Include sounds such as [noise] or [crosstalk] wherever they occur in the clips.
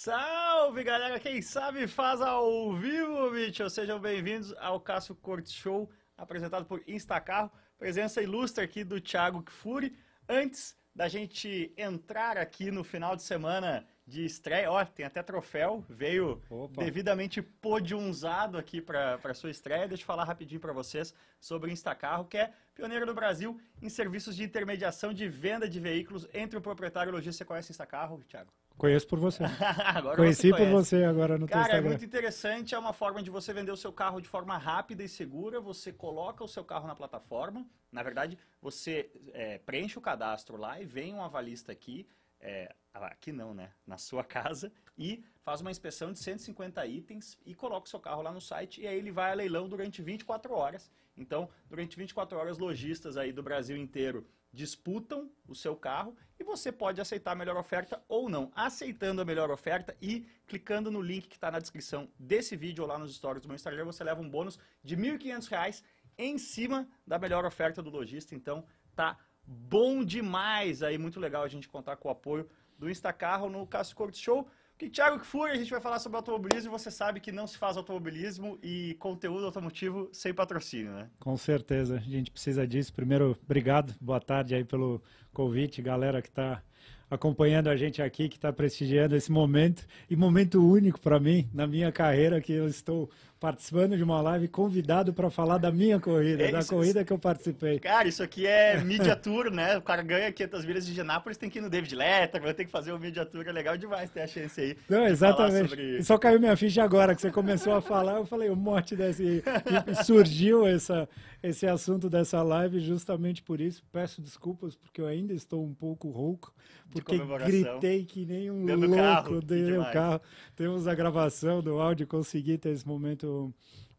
Salve galera, quem sabe faz ao vivo, bicho. Sejam bem-vindos ao Cássio Corte Show, apresentado por Instacarro. Presença ilustre aqui do Thiago Kfouri. Antes da gente entrar aqui no final de semana de estreia, ó, tem até troféu, veio Opa. devidamente podiumzado aqui para sua estreia. Deixa eu falar rapidinho para vocês sobre o Instacarro, que é pioneiro no Brasil em serviços de intermediação de venda de veículos entre o proprietário e o lojista. Você conhece o Instacarro, Thiago? Conheço por você. [laughs] Conheci você por você agora no Cara, é Instagram. muito interessante, é uma forma de você vender o seu carro de forma rápida e segura. Você coloca o seu carro na plataforma. Na verdade, você é, preenche o cadastro lá e vem um avalista aqui, é, aqui não, né? Na sua [laughs] casa e faz uma inspeção de 150 itens e coloca o seu carro lá no site e aí ele vai a leilão durante 24 horas. Então, durante 24 horas, lojistas aí do Brasil inteiro disputam o seu carro e você pode aceitar a melhor oferta ou não. Aceitando a melhor oferta e clicando no link que está na descrição desse vídeo ou lá nos stories do meu Instagram, você leva um bônus de R$ 1.500 em cima da melhor oferta do lojista. Então, tá bom demais aí, muito legal a gente contar com o apoio do Instacarro no Cássio Corte Show. Que Thiago Kfouri, a gente vai falar sobre automobilismo você sabe que não se faz automobilismo e conteúdo automotivo sem patrocínio, né? Com certeza, a gente precisa disso. Primeiro, obrigado, boa tarde aí pelo convite, galera que está acompanhando a gente aqui, que está prestigiando esse momento, e momento único para mim, na minha carreira, que eu estou participando de uma live convidado para falar da minha corrida, É da isso, corrida que eu participei. Cara, isso aqui é [laughs] Media Tour, né? O cara ganha 500 milhas de Genápolis, tem que ir no David Letterman, vai ter que fazer o Media Tour, é legal demais ter a chance aí. Não, exatamente. sobre- Só caiu minha ficha agora, que você começou a falar, eu falei, o mote desse... e surgiu essa, esse assunto dessa live justamente por isso. Peço desculpas, porque eu ainda estou um pouco rouco, porque gritei que nem um louco dentro do carro. Temos a gravação do áudio, consegui ter esse momento,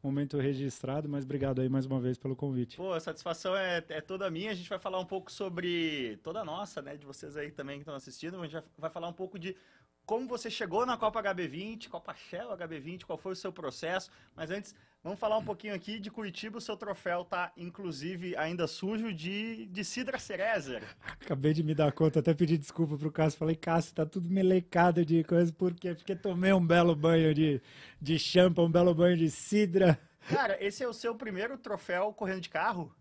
momento registrado, mas obrigado aí mais uma vez pelo convite. Pô, a satisfação é, é toda minha. A gente vai falar um pouco sobre toda nossa, né? De vocês aí também que estão assistindo. A gente vai falar um pouco de como você chegou na Copa HB20, Copa Shell HB20, qual foi o seu processo. Mas antes, vamos falar um pouquinho aqui de Curitiba. O seu troféu tá, inclusive, ainda sujo de, de Sidra Cerezer. Acabei de me dar conta, até pedi desculpa pro Cássio. Falei, Cássio, tá tudo melecado de coisa. Por quê? Porque tomei um belo banho de, de champa, um belo banho de cidra. Cara, esse é o seu primeiro troféu correndo de carro?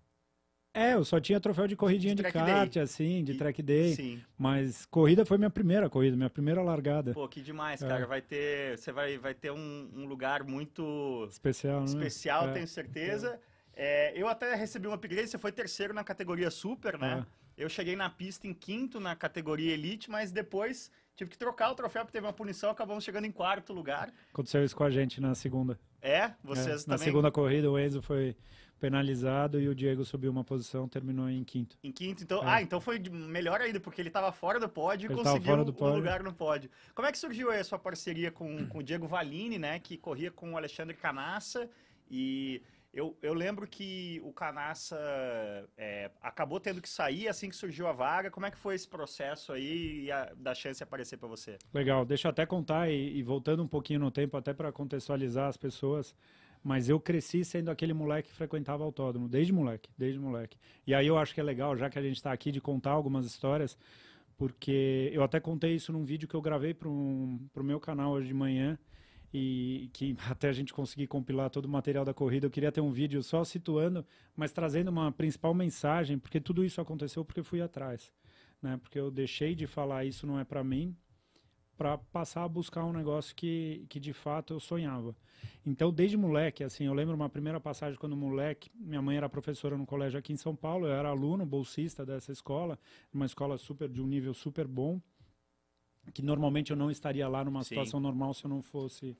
É, eu só tinha troféu de corridinha De de, kart, day. assim, de E- track day. Sim. Mas corrida foi minha primeira corrida, minha primeira largada. Pô, que demais, É. cara. Vai ter, você vai, vai ter um, um lugar muito Especial, né? especial, É. tenho certeza. É, eu até recebi um upgrade, você foi terceiro na categoria Super, né? É. Eu cheguei na pista em quinto na categoria Elite, mas depois tive que trocar o troféu porque teve uma punição, acabamos chegando em quarto lugar. Aconteceu isso com a gente na segunda. É, vocês É, Na também segunda corrida, o Enzo foi penalizado e o Diego subiu uma posição, terminou em quinto. em quinto. Então, É. ah, então foi melhor ainda, porque ele estava fora do pódio e conseguiu fora do um pódio. lugar no pódio. Como é que surgiu aí a sua parceria com, com o Diego Valini, né? Que corria com o Alexandre Canassa e eu, eu lembro que o Canassa é, acabou tendo que sair assim que surgiu a vaga. Como é que foi esse processo aí e a- da chance de aparecer para você? Legal, deixa eu até contar e, e voltando um pouquinho no tempo, até para contextualizar as pessoas. Mas eu cresci sendo aquele moleque que frequentava autódromo, desde moleque, desde moleque. E aí eu acho que é legal, já que a gente está aqui, de contar algumas histórias, porque eu até contei isso num vídeo que eu gravei para o meu canal hoje de manhã, e que [laughs] até a gente conseguir compilar todo o material da corrida, eu queria ter um vídeo só situando, mas trazendo uma principal mensagem, porque tudo isso aconteceu porque fui atrás. Né? Porque eu deixei de falar isso não é para mim, para passar a buscar um negócio que, que de fato eu sonhava. Então, desde moleque, assim, eu lembro uma primeira passagem quando moleque, minha mãe era professora no colégio aqui em São Paulo, eu era aluno, bolsista dessa escola, uma escola super de um nível super bom, que normalmente eu não estaria lá numa Sim. situação normal se eu não fosse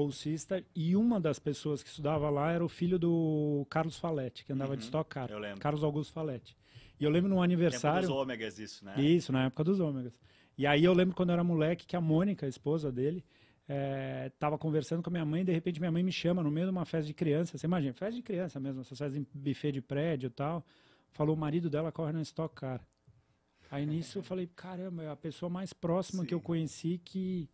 bolsista, e uma das pessoas que estudava lá era o filho do Carlos Faletti, que andava de Uhum, Stock Car, eu lembro. Carlos Augusto Faletti. E eu lembro num aniversário... dos ômegas isso, né? Isso, na época dos ômegas. E aí eu lembro quando eu era moleque que a Mônica, a esposa dele, eh, tava conversando com a minha mãe e de repente minha mãe me chama no meio de uma festa de criança. Você imagina, festa de criança mesmo, essas festas em buffet de prédio e tal. Falou, o marido dela corre na Stock Car. Aí nisso eu falei, caramba, é a pessoa mais próxima que eu Sim. conheci que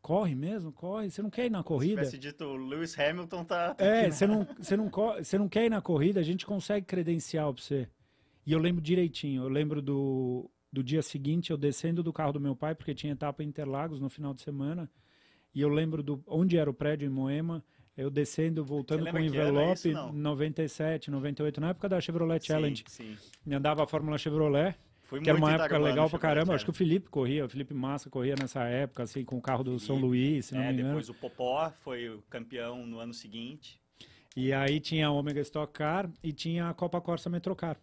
corre mesmo, corre. Você não quer ir na corrida? Se dito Lewis Hamilton, tá. tá É, aqui, você né? não, você, não, co- você não quer ir na corrida, a gente consegue credencial pra você. E eu lembro direitinho, eu lembro do, do dia seguinte, eu descendo do carro do meu pai, porque tinha etapa em Interlagos no final de semana, E eu lembro do onde era o prédio em Moema, eu descendo, voltando com o envelope, isso, 97, 98, na época da Chevrolet Challenge. Sim, sim. Andava a Fórmula Chevrolet. Foi que era uma época legal pra caramba. Acho que o Felipe corria, o Felipe Massa corria nessa época, assim, com o carro do Felipe, São Luís, se não é, me engano. Depois o Popó foi o campeão no ano seguinte. E aí tinha a Omega Stock Car e tinha a Copa Corsa Metrocar.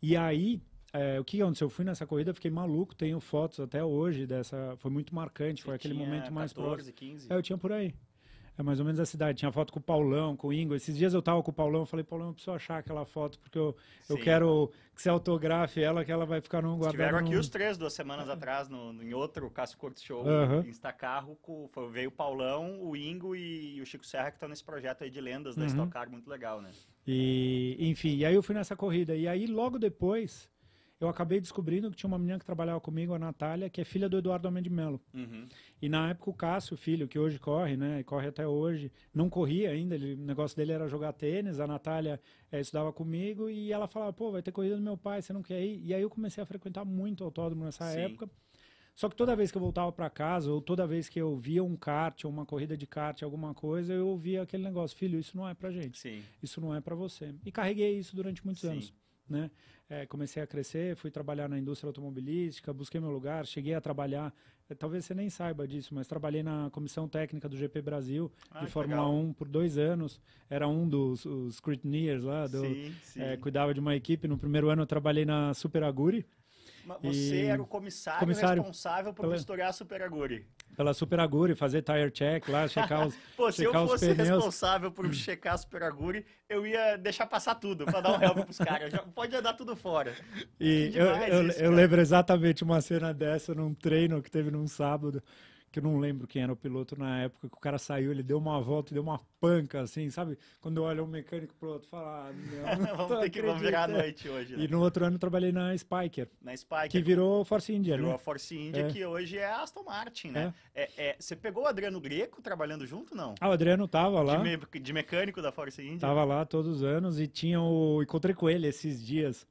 E aí, é, o que aconteceu? Eu fui nessa corrida, fiquei maluco, tenho fotos até hoje dessa. Foi muito marcante, Você foi aquele momento mais 14, próximo. 15? É, eu tinha por aí. É mais ou menos a cidade. Tinha foto com o Paulão, com o Ingo. Esses dias eu tava com o Paulão, eu falei, Paulão, eu preciso achar aquela foto, porque eu, eu quero que você autografe ela, que ela vai ficar num guardado. Estiveram aqui os três, duas semanas atrás, no, no, em outro Cássio Corto Show, uhum. em Estacarro, com, foi, veio o Paulão, o Ingo e, e, o Chico Serra, que estão nesse projeto aí de lendas da uhum. Stock Car, muito legal, né? E, enfim, e aí eu fui nessa corrida. E aí, logo depois, eu acabei descobrindo que tinha uma menina que trabalhava comigo, a Natália, que é filha do Eduardo Homem de Mello. Uhum. E na época o Cássio, filho, que hoje corre, né, e corre até hoje, não corria ainda, ele, o negócio dele era jogar tênis, a Natália é, estudava comigo e ela falava, pô, vai ter corrida do meu pai, você não quer ir? E aí eu comecei a frequentar muito o autódromo nessa Sim. época. Só que toda vez que eu voltava para casa, ou toda vez que eu via um kart, ou uma corrida de kart, alguma coisa, eu ouvia aquele negócio, filho, isso não é pra gente. Sim. Isso não é para você. E carreguei isso durante muitos Sim. anos né? É, comecei a crescer, fui trabalhar na indústria automobilística, busquei meu lugar, cheguei a trabalhar, é, talvez você nem saiba disso, mas trabalhei na comissão técnica do GP Brasil, ah, de Fórmula legal. 1, por dois anos. Era um dos scrutineers lá, do, sim, sim. É, cuidava de uma equipe. No primeiro ano eu trabalhei na Super Aguri, você e... era o comissário, comissário responsável por pela... a Super Aguri. Pela Super Aguri, fazer tire check lá, checar os [laughs] Pô, se eu fosse responsável por [clears throat] checar a Super Aguri, eu ia deixar passar tudo, para dar um help pros caras. Já pode andar tudo fora. E eu, eu, isso, eu lembro exatamente uma cena dessa num treino que teve num sábado que eu não lembro quem era o piloto na época, que o cara saiu, ele deu uma volta e deu uma panca, assim, sabe? Quando olha um mecânico pro outro, fala, ah, não, [laughs] vamos ter que vamos virar a noite hoje. Né? E no outro ano eu trabalhei na Spiker. Na Spiker. Que virou Force India, virou né? a Force India, é. que hoje é a Aston Martin, né? É. É, é. você pegou o Adriano Greco trabalhando junto, não? Ah, o Adriano tava lá. De, me, de mecânico da Force India? Tava lá todos os anos e tinha o... Encontrei com ele esses dias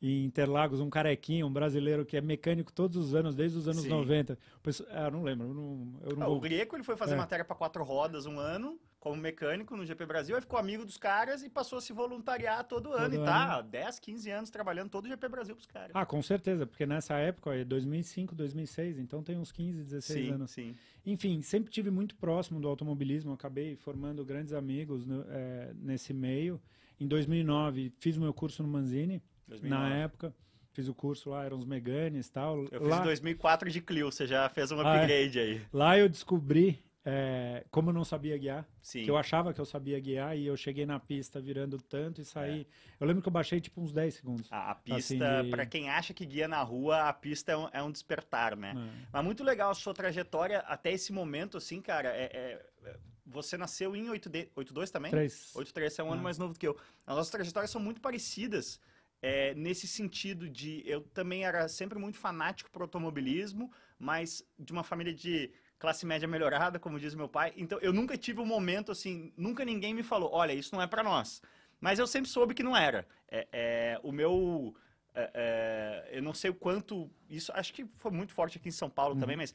em Interlagos, um carequinho, um brasileiro que é mecânico todos os anos, desde os anos Sim. 90. Pessoal, ah, não lembro. Eu não, eu não ah, vou... O Greco ele foi fazer é. matéria para quatro rodas um ano, como mecânico no GP Brasil, aí ficou amigo dos caras e passou a se voluntariar todo, todo ano. ano. E tá 10, 15 anos trabalhando todo o GP Brasil pros caras. Ah, com certeza, porque nessa época, é 2005, 2006, então tem uns 15, 16 sim, anos. Sim. Enfim, sempre tive muito próximo do automobilismo, acabei formando grandes amigos no, é, nesse meio. Em 2009, fiz o meu curso no Manzini 2009. Na época, fiz o curso lá, eram os Meganes e tal. Eu lá... fiz 2004 de Clio, você já fez um upgrade ah, é. aí. Lá eu descobri é, como eu não sabia guiar, Sim. que eu achava que eu sabia guiar e eu cheguei na pista virando tanto e saí. É. Eu lembro que eu baixei tipo uns 10 segundos. A, a pista, assim, de... para quem acha que guia na rua, a pista é um, é um despertar, né? É. Mas muito legal a sua trajetória até esse momento, assim, cara. É, é você nasceu em 8D, 82 também? 3. 83, você é um ano é. mais novo do que eu. As nossas trajetórias são muito parecidas é, nesse sentido de eu também era sempre muito fanático pro automobilismo, mas de uma família de classe média melhorada, como diz meu pai. Então eu nunca tive um momento assim, nunca ninguém me falou, olha, isso não é para nós. Mas eu sempre soube que não era. É, é o meu, é, é, eu não sei o quanto isso, acho que foi muito forte aqui em São Paulo uhum. também, mas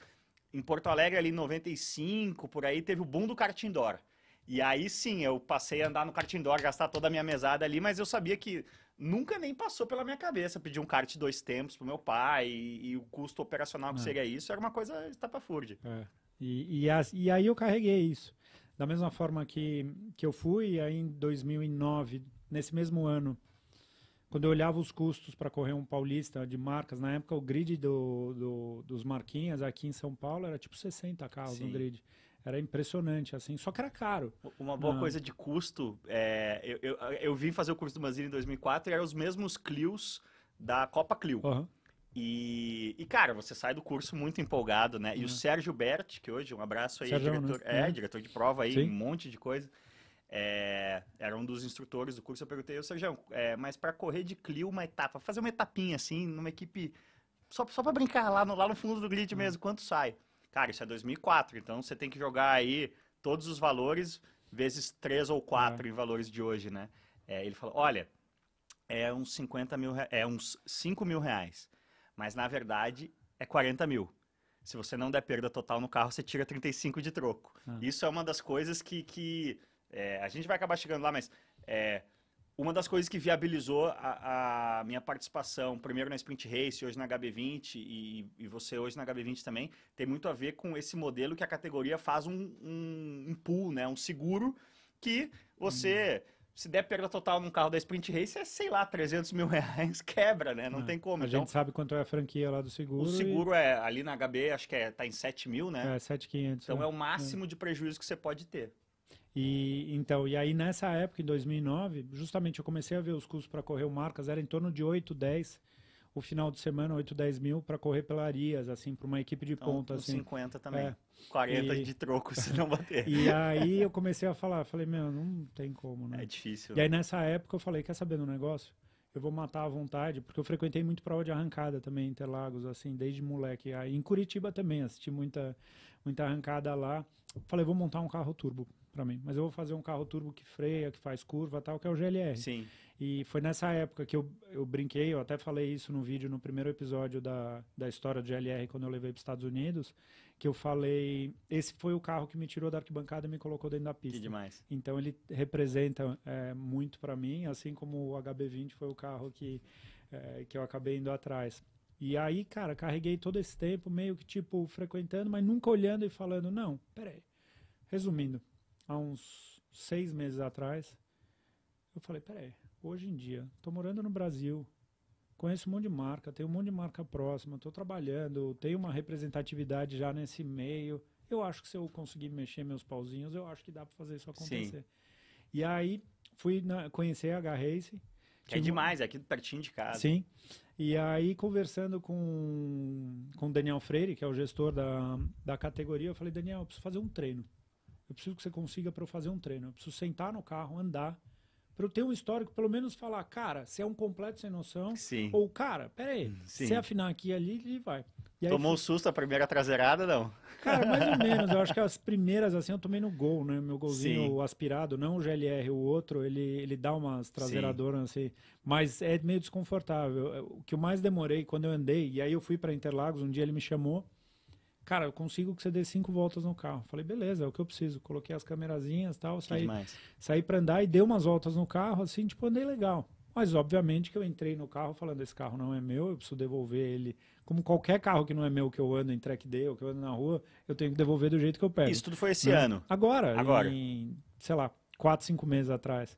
em Porto Alegre ali em 95 por aí teve o boom do kart indoor. E aí sim, eu passei a andar no kart indoor, gastar toda a minha mesada ali, mas eu sabia que nunca nem passou pela minha cabeça pedir um kart dois tempos pro meu pai e, e o custo operacional que é. seria isso era uma coisa estapafúrdia. É. E, e, e, aí eu carreguei isso. Da mesma forma que, que eu fui, aí em 2009, nesse mesmo ano, quando eu olhava os custos para correr um paulista de marcas, na época o grid do, do, dos Marquinhas aqui em São Paulo era tipo 60 carros Sim. no grid. Era impressionante, assim, só que era caro. Uma boa ah. coisa de custo, é, eu, eu, eu, vim fazer o curso do Manzini em 2004 e eram os mesmos Clios da Copa Clio. Uhum. E, e, cara, você sai do curso muito empolgado, né? E uhum. o Sérgio Berti, que hoje, um abraço aí, Sérgio, diretor, né? é, uhum. diretor de prova aí, Sim. um monte de coisa. É, era um dos instrutores do curso. Eu perguntei, ô Sérgio, é, mas para correr de Clio uma etapa, fazer uma etapinha assim, numa equipe, só, só para brincar lá no, lá no fundo do grid uhum. mesmo, quanto sai? Cara, isso é 2004, então você tem que jogar aí todos os valores vezes 3 ou 4 é. em valores de hoje, né? É, ele falou, olha, é uns 50 mil, é uns 5 mil reais, mas na verdade é 40 mil. se você não der perda total no carro, você tira 35 de troco. Ah. Isso é uma das coisas que, que é, a gente vai acabar chegando lá, mas é, uma das coisas que viabilizou a, a minha participação, primeiro na Sprint Race, hoje na HB20 e, e você hoje na HB20 também, tem muito a ver com esse modelo que a categoria faz um, um, um pool, né? um seguro que você... Hum. Se der perda total num carro da Sprint Race, é, sei lá, 300 mil [laughs] reais, quebra, né? Não Ah, tem como. A Então, gente sabe quanto é a franquia lá do seguro. o seguro é, ali na HB, acho que é, tá em 7 mil, e, né? é 7,500. Então né? é o máximo de prejuízo que você pode ter. E então, e aí nessa época, em 2009, justamente eu comecei a ver os custos para correr o Marcas, era em torno de 8, 10, o final de semana, 8, 10 mil para correr pela Arias, assim, para uma equipe de Então, ponta, assim. 50 também. É. 40 E- de troco se não bater. E aí eu comecei a falar, falei, meu, não tem como, né? É difícil. E aí nessa época eu falei, quer saber do negócio? Eu vou matar à vontade, porque eu frequentei muito prova de arrancada também em Interlagos, assim, desde moleque. Aí em Curitiba também, assisti muita, muita arrancada lá. Falei, vou montar um carro turbo para mim, mas eu vou fazer um carro turbo que freia, que faz curva tal, que é o GLR. Sim. E foi nessa época que eu, eu brinquei, eu até falei isso no vídeo, no primeiro episódio da, da história do GLR, quando eu levei para os Estados Unidos, que eu falei, esse foi o carro que me tirou da arquibancada e me colocou dentro da Que pista. demais. Então ele representa é, muito para mim, assim como o HB20 foi o carro que, é, que eu acabei indo atrás. E aí, cara, carreguei todo esse tempo meio que tipo frequentando, mas nunca olhando e falando, não, peraí. Resumindo, há uns seis meses atrás, eu falei, peraí, hoje em dia, tô morando no Brasil, conheço um monte de marca, tenho um monte de marca próxima, estou trabalhando, tenho uma representatividade já nesse meio. Eu acho que se eu conseguir mexer meus pauzinhos, eu acho que dá para fazer isso acontecer. E aí fui na- conhecer a H-Race. Que é demais, é aqui pertinho de casa. Sim. E aí, conversando com, com o Daniel Freire, que é o gestor da, da categoria, eu falei, Daniel, eu preciso fazer um treino. Eu preciso que você consiga para eu fazer um treino. Eu preciso sentar no carro, andar, para eu ter um histórico, pelo menos falar, cara, você é um completo sem noção. Sim. Ou, cara, peraí, Sim. se afinar aqui e ali, ele vai. E aí, Tomou um susto a primeira traseirada, não? Cara, mais ou menos. Eu [laughs] acho que as primeiras, assim, eu tomei no gol, né? Meu golzinho Sim. aspirado, não o GLR, o outro, ele, ele dá umas traseiradoras, assim. Mas é meio desconfortável. O que eu mais demorei, quando eu andei, e aí eu fui para Interlagos, um dia ele me chamou. Cara, eu consigo que você dê cinco voltas no carro. Falei, beleza, é o que eu preciso. Coloquei as camerazinhas e tal, saí, saí para andar e dei umas voltas no carro, assim, tipo, andei legal. Mas, obviamente, que eu entrei no carro falando, esse carro não é meu, eu preciso devolver ele. Como qualquer carro que não é meu, que eu ando em track day ou que eu ando na rua, eu tenho que devolver do jeito que eu pego. Isso tudo foi esse né? ano. Agora, Agora. em, sei lá, quatro, cinco meses atrás.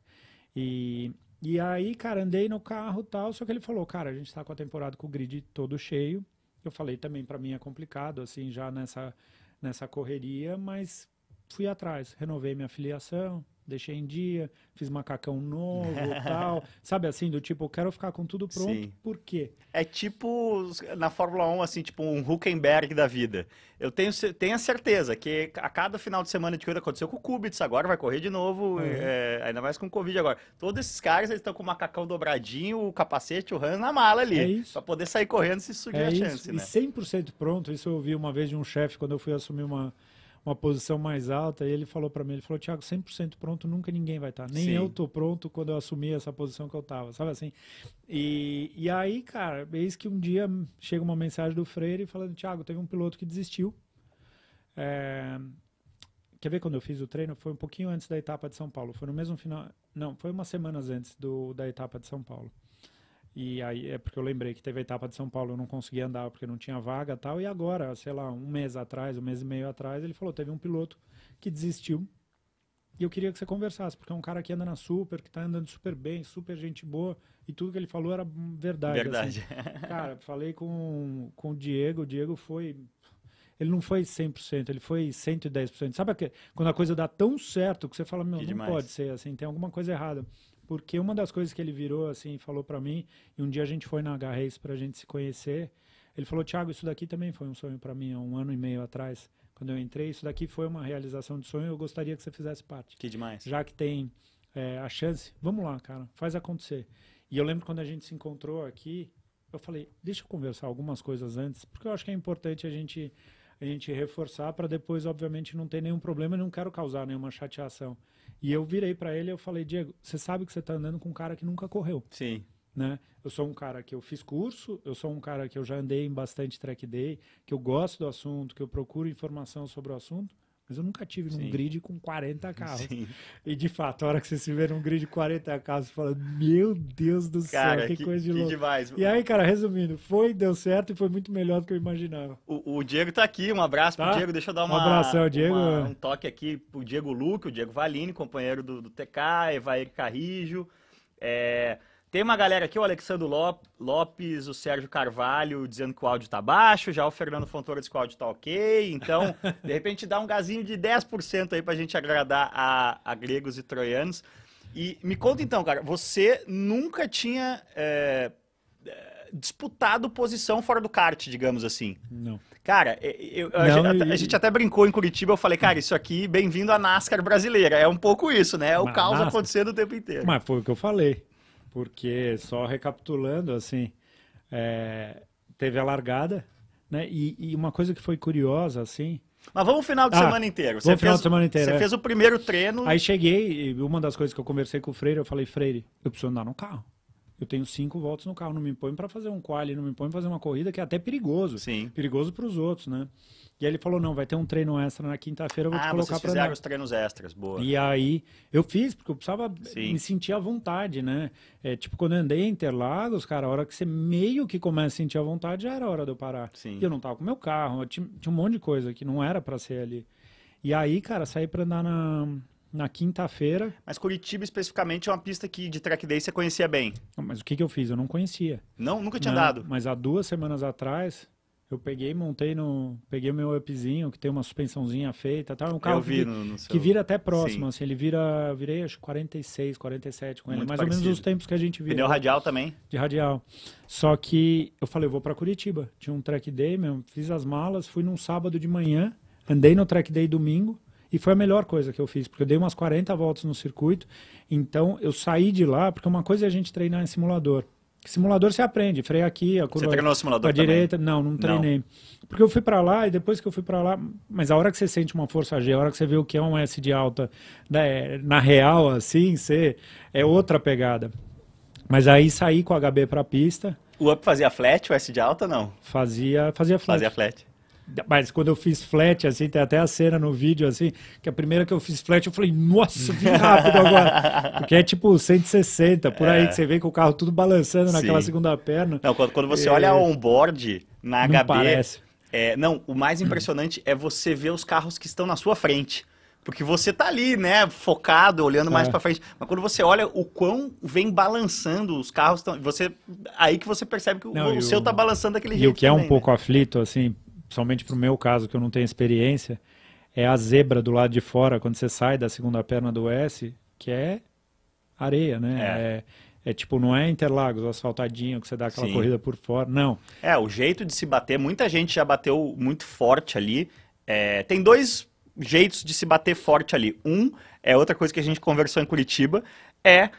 E, e aí, cara, andei no carro e tal, só que ele falou, cara, a gente tá com a temporada com o grid todo cheio. Eu falei também, para mim é complicado, assim, já nessa, nessa correria, mas fui atrás, renovei minha filiação, deixei em dia, fiz macacão novo [laughs] tal. Sabe assim, do tipo, eu quero ficar com tudo pronto, Sim. por quê? É tipo na Fórmula 1, assim, tipo um Huckenberg da vida. Eu tenho, tenho a certeza que a cada final de semana de corrida aconteceu com o Kubica, agora vai correr de novo, Uhum. é, ainda mais com o Covid agora. Todos esses caras eles estão com o macacão dobradinho, o capacete, o Hans na mala ali. É isso. Pra poder sair correndo se surgir É a isso, chance, e né? 100% pronto. Isso eu ouvi uma vez de um chefe quando eu fui assumir uma, uma posição mais alta. E ele falou para mim: ele falou, Thiago, 100% pronto, nunca ninguém vai estar. Nem Sim. eu tô pronto quando eu assumi essa posição que eu tava, sabe assim? E, e aí, cara, eis que um dia chega uma mensagem do Freire falando: Thiago, teve um piloto que desistiu. É, Quer ver quando eu fiz o treino? Foi um pouquinho antes da etapa de São Paulo. Foi no mesmo final. Não, foi umas semanas antes do, da etapa de São Paulo. E aí é porque eu lembrei que teve a etapa de São Paulo, eu não conseguia andar porque não tinha vaga e tal. E agora, sei lá, um mês atrás, um mês e meio atrás, ele falou: teve um piloto que desistiu. E eu queria que você conversasse, porque é um cara que anda na super, que tá andando super bem, super gente boa. E tudo que ele falou era verdade. assim. Verdade. [laughs] [laughs] Cara, falei com, com o Diego, o Diego foi. Ele não foi 100%, ele foi 110%. Sabe aque- quando a coisa dá tão certo que você fala, meu, Que não demais. pode ser assim, tem alguma coisa errada. Porque uma das coisas que ele virou assim, falou pra mim, e um dia a gente foi na H-Race pra gente se conhecer, ele falou, Thiago, isso daqui também foi um sonho pra mim, há um ano e meio atrás, quando eu entrei, isso daqui foi uma realização de sonho, eu gostaria que você fizesse parte Que demais. já que tem é, a chance, vamos lá, cara, faz acontecer. E eu lembro quando a gente se encontrou aqui, eu falei, deixa eu conversar algumas coisas antes, porque eu acho que é importante a gente a gente reforçar para depois, obviamente, não ter nenhum problema e não quero causar nenhuma chateação. E eu virei para ele e eu falei, Diego, você sabe que você está andando com um cara que nunca correu. Sim. né? Eu sou um cara que eu fiz curso, eu sou um cara que eu já andei em bastante track day, que eu gosto do assunto, que eu procuro informação sobre o assunto, mas eu nunca tive num Sim. grid com 40 carros. Sim. E de fato, a hora que você se vê num grid de 40 carros, você fala, meu Deus do Cara, céu, que, que, coisa de que louco. demais. E aí, cara, resumindo, foi, deu certo e foi muito melhor do que eu imaginava. O, o Diego tá aqui, um abraço Tá? pro Diego. Deixa eu dar Um uma, abração, Diego. uma- um toque aqui pro Diego Luque, o Diego Valini, companheiro do, do TK, Evair Carrijo. É, tem uma galera aqui, o Alexandre Lop- Lopes, o Sérgio Carvalho dizendo que o áudio tá baixo, já o Fernando Fontoura diz que o áudio tá ok. Então, de repente, dá um gazinho de 10% aí pra gente agradar a, a gregos e troianos. E me conta então, cara, você nunca tinha é, disputado posição fora do kart, digamos assim. Não. Cara, eu- eu- a, Não, gente, e- a gente até brincou em Curitiba, eu falei, cara, isso aqui, bem-vindo à NASCAR brasileira. É um pouco isso, né? É o Mas caos NASCAR- acontecendo o tempo inteiro. Mas foi o que eu falei. Porque, só recapitulando, assim, é, teve a largada, né? E, e uma coisa que foi curiosa, assim. Mas vamos final de Ah, semana inteiro. final de semana inteiro, Você é. fez o primeiro treino. Aí cheguei, e uma das coisas que eu conversei com o Freire, eu falei, Freire, eu preciso andar no carro. Eu tenho cinco voltas no carro, não me põe para fazer um quali, não me põe pra fazer uma corrida, que é até perigoso. Sim. Perigoso para os outros, né? E aí ele falou, não, vai ter um treino extra na quinta-feira, eu vou te Ah, colocar vocês pra fizeram andar. os treinos extras, boa. E aí eu fiz, porque eu precisava Sim. me sentir à vontade, né? É, tipo, quando eu andei em Interlagos, cara, a hora que você meio que começa a sentir à vontade, já era hora de eu parar. Sim. E eu não tava com meu carro, tinha, tinha um monte de coisa que não era pra ser ali. E aí, cara, saí pra andar na, na quinta-feira. Mas Curitiba, especificamente, é uma pista que de track day você conhecia bem. Mas o que que eu fiz? Eu não conhecia. Não, nunca tinha Não, dado. Mas há duas semanas atrás, eu peguei, montei no... Peguei o meu upzinho, que tem uma suspensãozinha feita, tá? Um carro Eu vi que, no, no seu... que vira até próximo, Sim. assim, ele vira, eu virei acho 46, 47 com ele, Muito mais ou menos parecido. os tempos que a gente vira Pneu radial também. de radial. Só que eu falei, eu vou para Curitiba. Tinha um track day mesmo, fiz as malas, fui num sábado de manhã, andei no track day domingo e foi a melhor coisa que eu fiz, porque eu dei umas 40 voltas no circuito. Então eu saí de lá, porque uma coisa é a gente treinar em simulador. Simulador você aprende, freia aqui, a Você curva treinou o simulador pra também? direita. Não, não treinei. Porque eu fui pra lá e depois que eu fui pra lá, mas a hora que você sente uma força G, a hora que você vê o que é um S de alta, né, na real assim, você é outra pegada. Mas aí saí com o HB pra pista, O up fazia flat, o S de alta não. fazia fazia flat. Fazia flat. Mas quando eu fiz flat, assim, tem até a cena no vídeo, assim, que a primeira que eu fiz flat, eu falei, nossa, vim [laughs] rápido agora. Porque é tipo 160, por aí, É. que você vê com o carro tudo balançando naquela Sim. segunda perna. Não, quando, quando você É. olha a onboard na Não HB, parece. É, não, o mais impressionante é você ver os carros que estão na sua frente. Porque você tá ali, né, focado, olhando mais É. pra frente. Mas quando você olha o quão vem balançando os carros, tão, você aí que você percebe que o- Não, o, e seu o- tá balançando daquele E jeito o que é um também, né? pouco aflito, assim, principalmente pro meu caso, que eu não tenho experiência, é a zebra do lado de fora, quando você sai da segunda perna do S, que é areia, né? É, é tipo, não é Interlagos, asfaltadinho, que você dá aquela Sim. corrida por fora. Não. É, o jeito de se bater, muita gente já bateu muito forte ali. É, tem dois jeitos de se bater forte ali. Um é outra coisa que a gente conversou em Curitiba, é,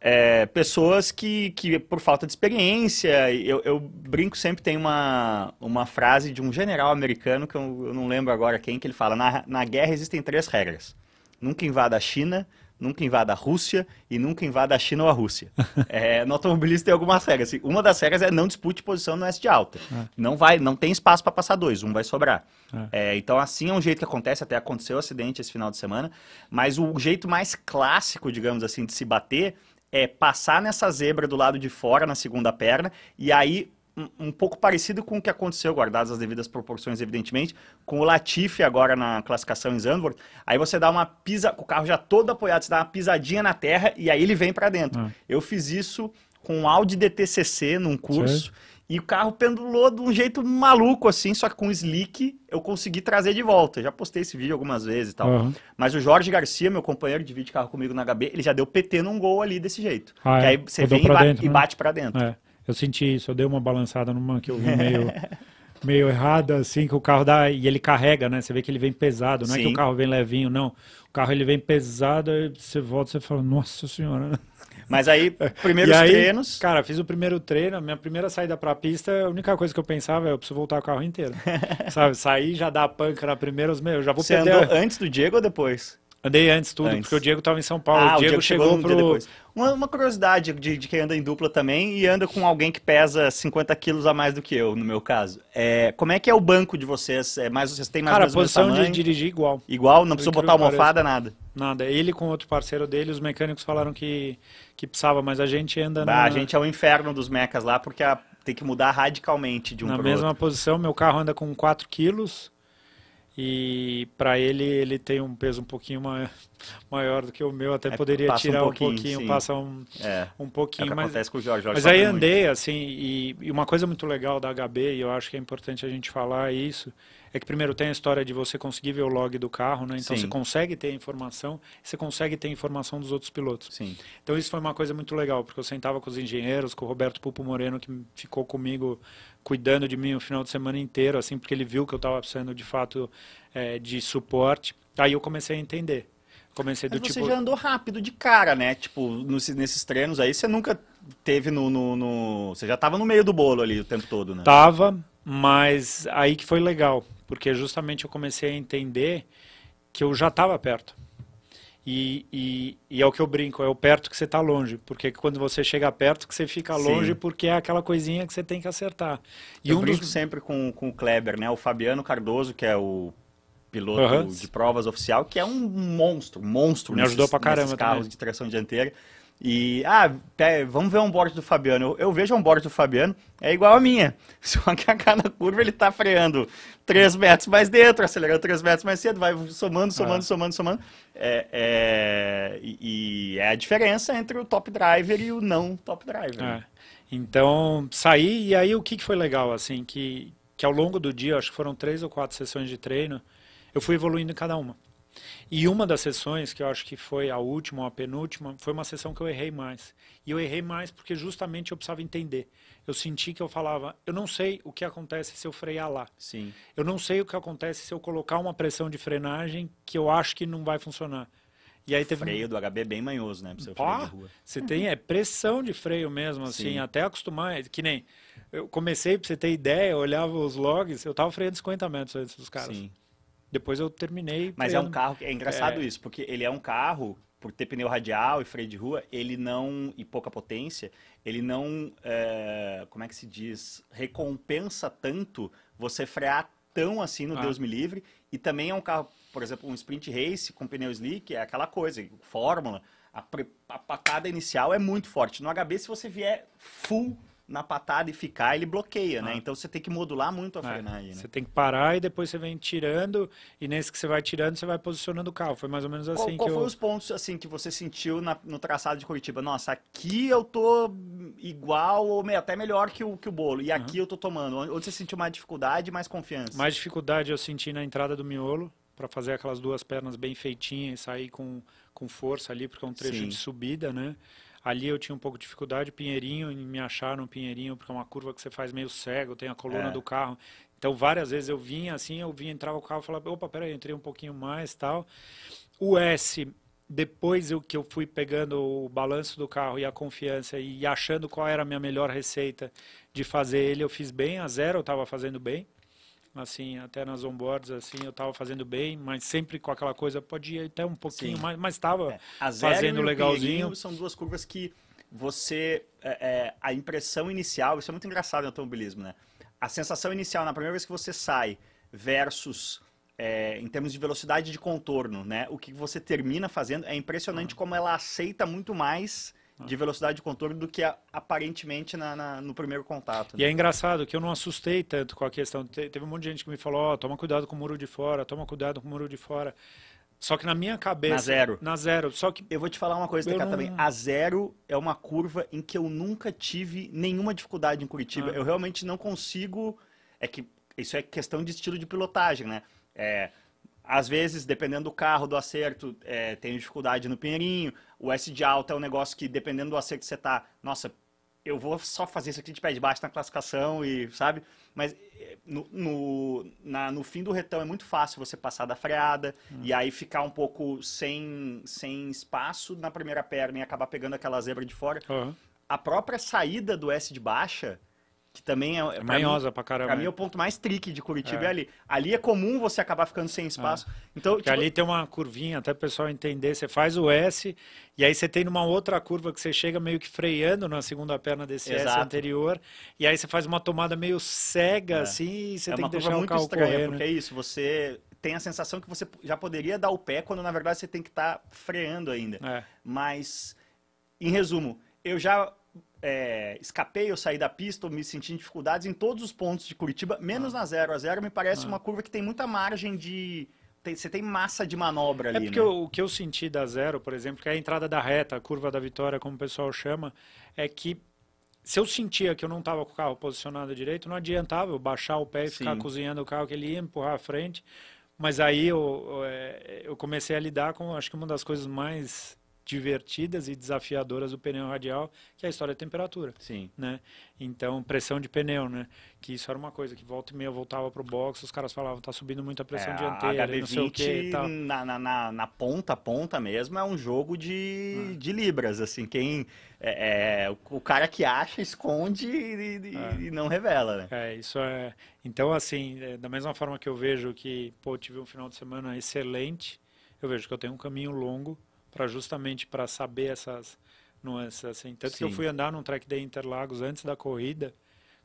é, pessoas que, que, por falta de experiência, eu, eu brinco sempre, tem uma, uma frase de um general americano, que eu, eu não lembro agora quem, que ele fala, na, na guerra existem três regras. Nunca invada a China, nunca invada a Rússia e nunca invada a China ou a Rússia. [laughs] É, no automobilismo tem algumas regras. Uma das regras é não dispute posição no S de alta. Não vai, não tem espaço para passar dois, um vai sobrar. É, então assim é um jeito que acontece, até aconteceu o acidente esse final de semana, mas o jeito mais clássico, digamos assim, de se bater é passar nessa zebra do lado de fora na segunda perna e aí um, pouco parecido com o que aconteceu, guardadas as devidas proporções, evidentemente, com o Latifi agora na classificação em Zandvoort. Aí você dá uma pisa, com o carro já todo apoiado, você dá uma pisadinha na terra e aí ele vem para dentro. Ah. Eu fiz isso com um Audi DTCC num curso. E o carro pendulou de um jeito maluco, assim, só que com slick eu consegui trazer de volta. Já postei esse vídeo algumas vezes e tal. Aham. Mas o Jorge Garcia, meu companheiro de vídeo carro comigo na HB, ele já deu PT num gol ali desse jeito. Ah, que é? aí você vem e, ba- dentro, e né? bate pra dentro. É, eu senti isso, eu dei uma balançada numa que eu vi meio, [laughs] meio errada, assim, que o carro dá, e ele carrega, né? Você vê que ele vem pesado, não é que Sim. o carro vem levinho, não. O carro ele vem pesado, aí você volta e você fala, nossa senhora. Mas aí, [laughs] primeiros aí, treinos. Cara, fiz o primeiro treino, a minha primeira saída pra pista, a única coisa que eu pensava é, eu preciso voltar o carro inteiro. [laughs] Sabe, sair já dá a panca na primeira, os meus, eu já vou Você perder. andou antes do Diego ou depois? Andei antes tudo, Antes. porque o Diego estava em São Paulo. Ah, o Diego, chegou, um dia pro. depois. Uma, uma curiosidade de, de quem anda em dupla também e anda com alguém que pesa 50 quilos a mais do que eu, no meu caso. É, como é que é o banco de vocês? É mais, vocês têm mais Cara, a posição de dirigir igual. Igual? Não precisa botar almofada, nada. Nada. Ele com outro parceiro dele, os mecânicos falaram que, que precisava, mas a gente anda Bah, na, A gente é o inferno dos mecas lá, porque a- tem que mudar radicalmente de um na mesma outro. posição. Meu carro anda com 4 quilos e para ele ele tem um peso um pouquinho ma- [laughs] maior do que o meu. Até É, poderia um tirar um pouquinho, pouquinho, sim. passa um, É, um é pouquinho. que mas acontece com o Jorge. Jorge Mas aí muito. andei, assim, e, e uma coisa muito legal da HB, e eu acho que é importante a gente falar isso, é que primeiro tem a história de você conseguir ver o log do carro, né? Então Sim. você consegue ter informação, você consegue ter informação dos outros pilotos. Sim. Então isso foi uma coisa muito legal, porque eu sentava com os engenheiros, com o Roberto Pupo Moreno, que ficou comigo cuidando de mim o final de semana inteiro, assim, porque ele viu que eu estava precisando de fato eh, de suporte. Aí eu comecei a entender. Comecei do Mas você tipo. já andou rápido de cara, né? Tipo, nos- nesses treinos aí, você nunca teve no, no- no- Você já tava no meio do bolo ali o tempo todo, né? Tava, mas aí que foi legal, porque justamente eu comecei a entender que eu já estava perto. E, e, e é o que eu brinco, é o perto que você está longe, porque quando você chega perto que você fica Sim. longe, porque é aquela coisinha que você tem que acertar. E eu um brinco dos sempre com, com o Kleber, né? O Fabiano Cardoso, que é o piloto Aham. de provas oficial, que é um monstro, monstro Me ajudou nesses, pra caramba carros também. de tração dianteira. E, ah, pe- vamos ver um board do Fabiano. Eu, eu vejo um board do Fabiano, é igual a minha. [laughs] Só que a cada curva ele tá freando 3 metros mais dentro, acelerando 3 metros mais cedo, vai somando, somando, Ah. somando, somando. É, é, e, e é a diferença entre o top driver e o não top driver. É. Então, saí e aí o que, que foi legal, assim, que, que ao longo do dia, acho que foram três ou quatro sessões de treino, eu fui evoluindo em cada uma. E uma das sessões, que eu acho que foi a última ou a penúltima, foi uma sessão que eu errei mais. E eu errei mais porque justamente eu precisava entender. Eu senti que eu falava, eu não sei o que acontece se eu frear lá. Sim. Eu não sei o que acontece se eu colocar uma pressão de frenagem que eu acho que não vai funcionar. E aí teve freio do HB é bem manhoso, né? Pá. Você tem é pressão de freio mesmo, assim, Sim. até acostumar. é Que nem eu comecei, pra você ter ideia, eu olhava os logs, eu tava freando 50 metros antes dos caras. Sim. Depois eu terminei. Mas é um carro que é engraçado É. isso, porque ele é um carro, por ter pneu radial e freio de rua, ele não, e pouca potência, ele não, é, como é que se diz, recompensa tanto você frear tão assim no Ah. Deus me livre, e também é um carro, por exemplo, um sprint race com pneu slick, é aquela coisa, fórmula, a, pre- a patada inicial é muito forte. No HB, se você vier full na patada e ficar, ele bloqueia, né? Ah. Então você tem que modular muito a É, frenagem, né? Você tem que parar e depois você vem tirando, e nesse que você vai tirando, você vai posicionando o carro. Foi mais ou menos Qual, assim qual que foi eu. os pontos assim que você sentiu na- no traçado de Curitiba? Nossa, aqui eu tô igual ou até melhor que o, que o bolo. E aqui eu tô tomando. Onde onde você sentiu mais dificuldade e mais confiança? Mais dificuldade eu senti na entrada do miolo, para fazer aquelas duas pernas bem feitinhas e sair com, com força ali, porque é um trecho Sim. de subida, né? Ali eu tinha um pouco de dificuldade, Pinheirinho, me achar no Pinheirinho, porque é uma curva que você faz meio cego, tem a coluna É. do carro. Então, várias vezes eu vinha assim, eu vinha, entrava o carro e falava, opa, peraí, entrei um pouquinho mais tal. O S, depois eu, que eu fui pegando o balanço do carro e a confiança e achando qual era a minha melhor receita de fazer ele, eu fiz bem. A zero eu estava fazendo bem. Assim, até nas onboards, assim, eu estava fazendo bem, mas sempre com aquela coisa, pode ir até um pouquinho Sim. mais, mas estava É, fazendo legalzinho. São duas curvas que você. é, é, a impressão inicial, isso é muito engraçado no automobilismo, né? A sensação inicial, na primeira vez que você sai, versus. é, em termos de velocidade de contorno, né? O que você termina fazendo é impressionante como ela aceita muito mais de velocidade de contorno do que a- aparentemente na- na- no primeiro contato. E né? é engraçado que eu não assustei tanto com a questão. Te- Teve um monte de gente que me falou: ó, toma cuidado com o muro de fora, toma cuidado com o muro de fora. Só que na minha cabeça. Na zero. Na zero. Só que. Eu vou te falar uma coisa, não- também. A zero é uma curva em que eu nunca tive nenhuma dificuldade em Curitiba. Ah. Eu realmente não consigo. É que isso é questão de estilo de pilotagem, né? É, às vezes, dependendo do carro, do acerto, é, tenho dificuldade no pinheirinho. O S de alta é um negócio que, dependendo do acerto que você tá, nossa, eu vou só fazer isso aqui de pé de baixo na classificação e, sabe? Mas eh, no, no, na- no fim do retão é muito fácil você passar da freada e aí ficar um pouco sem, sem espaço na primeira perna e acabar pegando aquela zebra de fora. Aham. A própria saída do S de baixa que também é, é manhosa pra caramba. Pra mim é o ponto mais tricky de Curitiba é, é ali. Ali é comum você acabar ficando sem espaço. É. Então, tipo... ali tem uma curvinha, até o pessoal entender, você faz o S e aí você tem numa outra curva que você chega meio que freando na segunda perna desse Exato. S anterior e aí você faz uma tomada meio cega é. assim e você é tem que deixar o carro estranha, correr, porque é isso, você tem a sensação que você já poderia dar o pé quando na verdade você tem que estar tá freando ainda. É. Mas, em resumo, eu já é, escapei, eu saí da pista, eu me senti em dificuldades em todos os pontos de Curitiba, menos ah. na 0 a 0 me parece ah. uma curva que tem muita margem de. Tem, você tem massa de manobra é ali. É porque né? o, o, que eu senti da zero, por exemplo, que é a entrada da reta, a curva da vitória, como o pessoal chama, é que se eu sentia que eu não estava com o carro posicionado direito, não adiantava eu baixar o pé e Sim. ficar cozinhando o carro, que ele ia empurrar à frente. Mas aí eu, eu, é, eu comecei a lidar com, acho que uma das coisas mais divertidas e desafiadoras do pneu radial, que é a história da temperatura. Sim. Né? Então, pressão de pneu, né? Que isso era uma coisa que volta e meia eu voltava pro box, os caras falavam, tá subindo muito a pressão é, dianteira, HB20 não sei o que e tal. Na, na, na, ponta, ponta mesmo, é um jogo de, ah. de libras, assim, quem... É, é, o cara que acha, esconde e, é. e, não revela, né? É, isso é... Então, assim, é, da mesma forma que eu vejo que, pô, tive um final de semana excelente, eu vejo que eu tenho um caminho longo para justamente para saber essas nuances assim. Tanto Sim. que eu fui andar num track day Interlagos antes da corrida,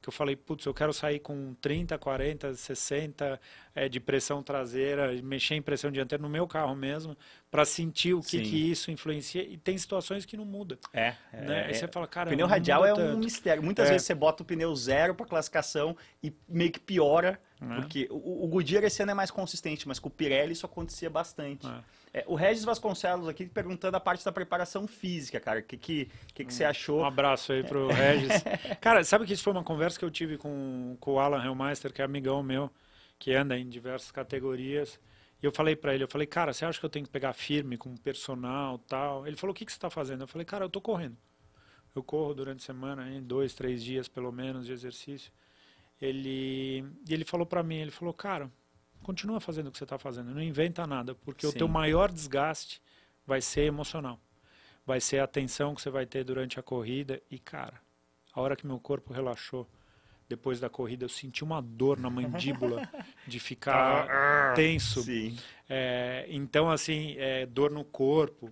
que eu falei, putz, eu quero sair com 30, 40, 60 é, de pressão traseira, mexer em pressão dianteira no meu carro mesmo, para sentir o que, que isso influencia. E tem situações que não muda. É. Né? É, Aí você fala, cara. O pneu radial é um mistério. Muitas é. vezes você bota o pneu zero para classificação e meio que piora. É. Porque o, o Goodyear esse ano é mais consistente, mas com o Pirelli isso acontecia bastante. É. É, o Regis Vasconcelos aqui perguntando a parte da preparação física, cara. O que, que, que, que você achou? Um abraço aí pro [laughs] Regis. cara, sabe que isso foi uma conversa que eu tive com, com o Alan Hellmeister, que é amigão meu, que anda em diversas categorias. E eu falei para ele, eu falei, cara, você acha que eu tenho que pegar firme com personal tal? Ele falou, o que, que você está fazendo? Eu falei, cara, eu tô correndo. Eu corro durante a semana, em dois, três dias pelo menos de exercício. Ele, e ele falou para mim, ele falou, cara, continua fazendo o que você está fazendo, não inventa nada, porque Sim. o teu maior desgaste vai ser emocional. Vai ser a tensão que você vai ter durante a corrida e, cara, a hora que meu corpo relaxou, depois da corrida, eu senti uma dor na mandíbula [laughs] de ficar tá, ah, tenso. É, então, assim, é, dor no corpo.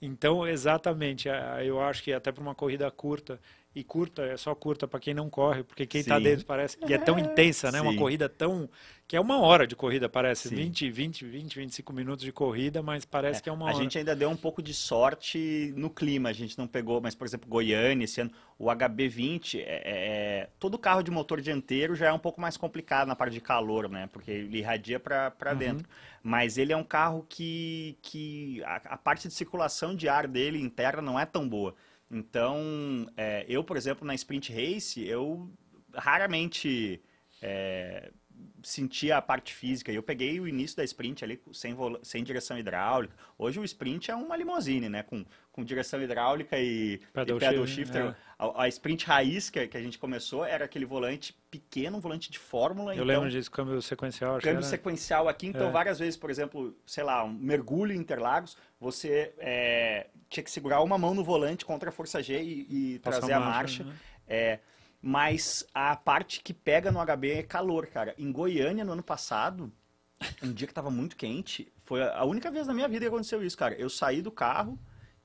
Então, exatamente, eu acho que até para uma corrida curta, e curta, é só curta para quem não corre, porque quem está dentro parece que é tão intensa, né? Sim. Uma corrida tão. que é uma hora de corrida, parece. Sim. 20, 20, 20, 25 minutos de corrida, mas parece é, que é uma a hora. A gente ainda deu um pouco de sorte no clima, a gente não pegou, mas, por exemplo, Goiânia, esse ano, o HB20, é, é, é, todo carro de motor dianteiro já é um pouco mais complicado na parte de calor, né? Porque ele irradia para uhum. dentro. Mas ele é um carro que, que a, a parte de circulação de ar dele interna não é tão boa. Então, é, eu, por exemplo, na Sprint Race, eu raramente é, sentia a parte física. Eu peguei o início da Sprint ali sem, sem direção hidráulica. Hoje o Sprint é uma limousine, né? Com, com direção hidráulica e pedal, e pedal shifter. É. A, a, Sprint raiz que, que, a gente começou era aquele volante pequeno, um volante de fórmula. Eu então, lembro disso, câmbio sequencial. Câmbio sequencial aqui. Então, é. várias vezes, por exemplo, sei lá, um mergulho em Interlagos, você é, tinha que segurar uma mão no volante contra a força G e, e trazer a marcha. Né? Mas a parte que pega no HB é calor, cara. Em Goiânia, no ano passado, um dia que tava muito quente, foi a única vez na minha vida que aconteceu isso, cara. Eu saí do carro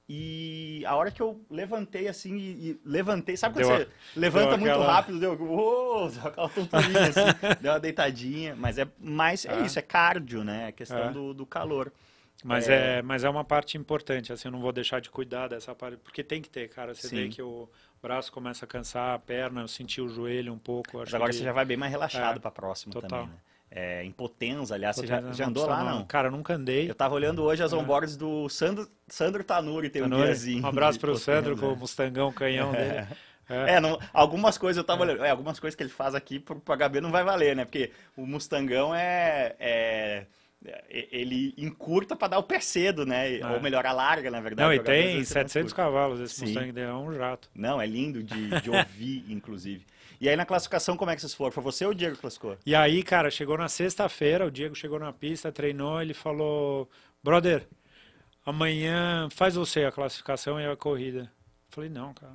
e a hora que eu levantei assim e, e levantei, sabe quando deu você a, levanta muito aquela... rápido, deu, uou, deu aquela tonturinha assim, [laughs] deu uma deitadinha, mas é mais é, é isso, é cardio, né? É questão é. Do, do calor. Mas é... é... mas é uma parte importante, assim, eu não vou deixar de cuidar dessa parte, porque tem que ter, cara. Você Sim. vê que o braço começa a cansar, a perna, eu senti o joelho um pouco. mas agora que... você já vai bem mais relaxado é, para a próxima total. também, né? É, em Potenza, aliás, Potenza, você já, já andou lá, não? Cara, nunca andei. Eu tava olhando hoje as é. onboards do Sandro, Sandro Tanuri, tem Tanuri. um diazinho. Um abraço pro Sandro com o Mustangão canhão é. dele. É, é não, algumas coisas eu tava é. olhando, é, algumas coisas que ele faz aqui pro, pro HB não vai valer, né? Porque o Mustangão é ele encurta para dar o pé cedo, né? É. Ou melhor, alarga, na verdade. Não, e tem 700 cavalos, esse Sim. Mustang é um jato. Não, é lindo de, de ouvir, [laughs] inclusive. E aí na classificação, como é que vocês foram? Foi você ou o Diego que classificou? E aí, cara, chegou na sexta-feira, o Diego chegou na pista, treinou, ele falou, brother, amanhã faz você a classificação e a corrida. Eu falei, não, cara,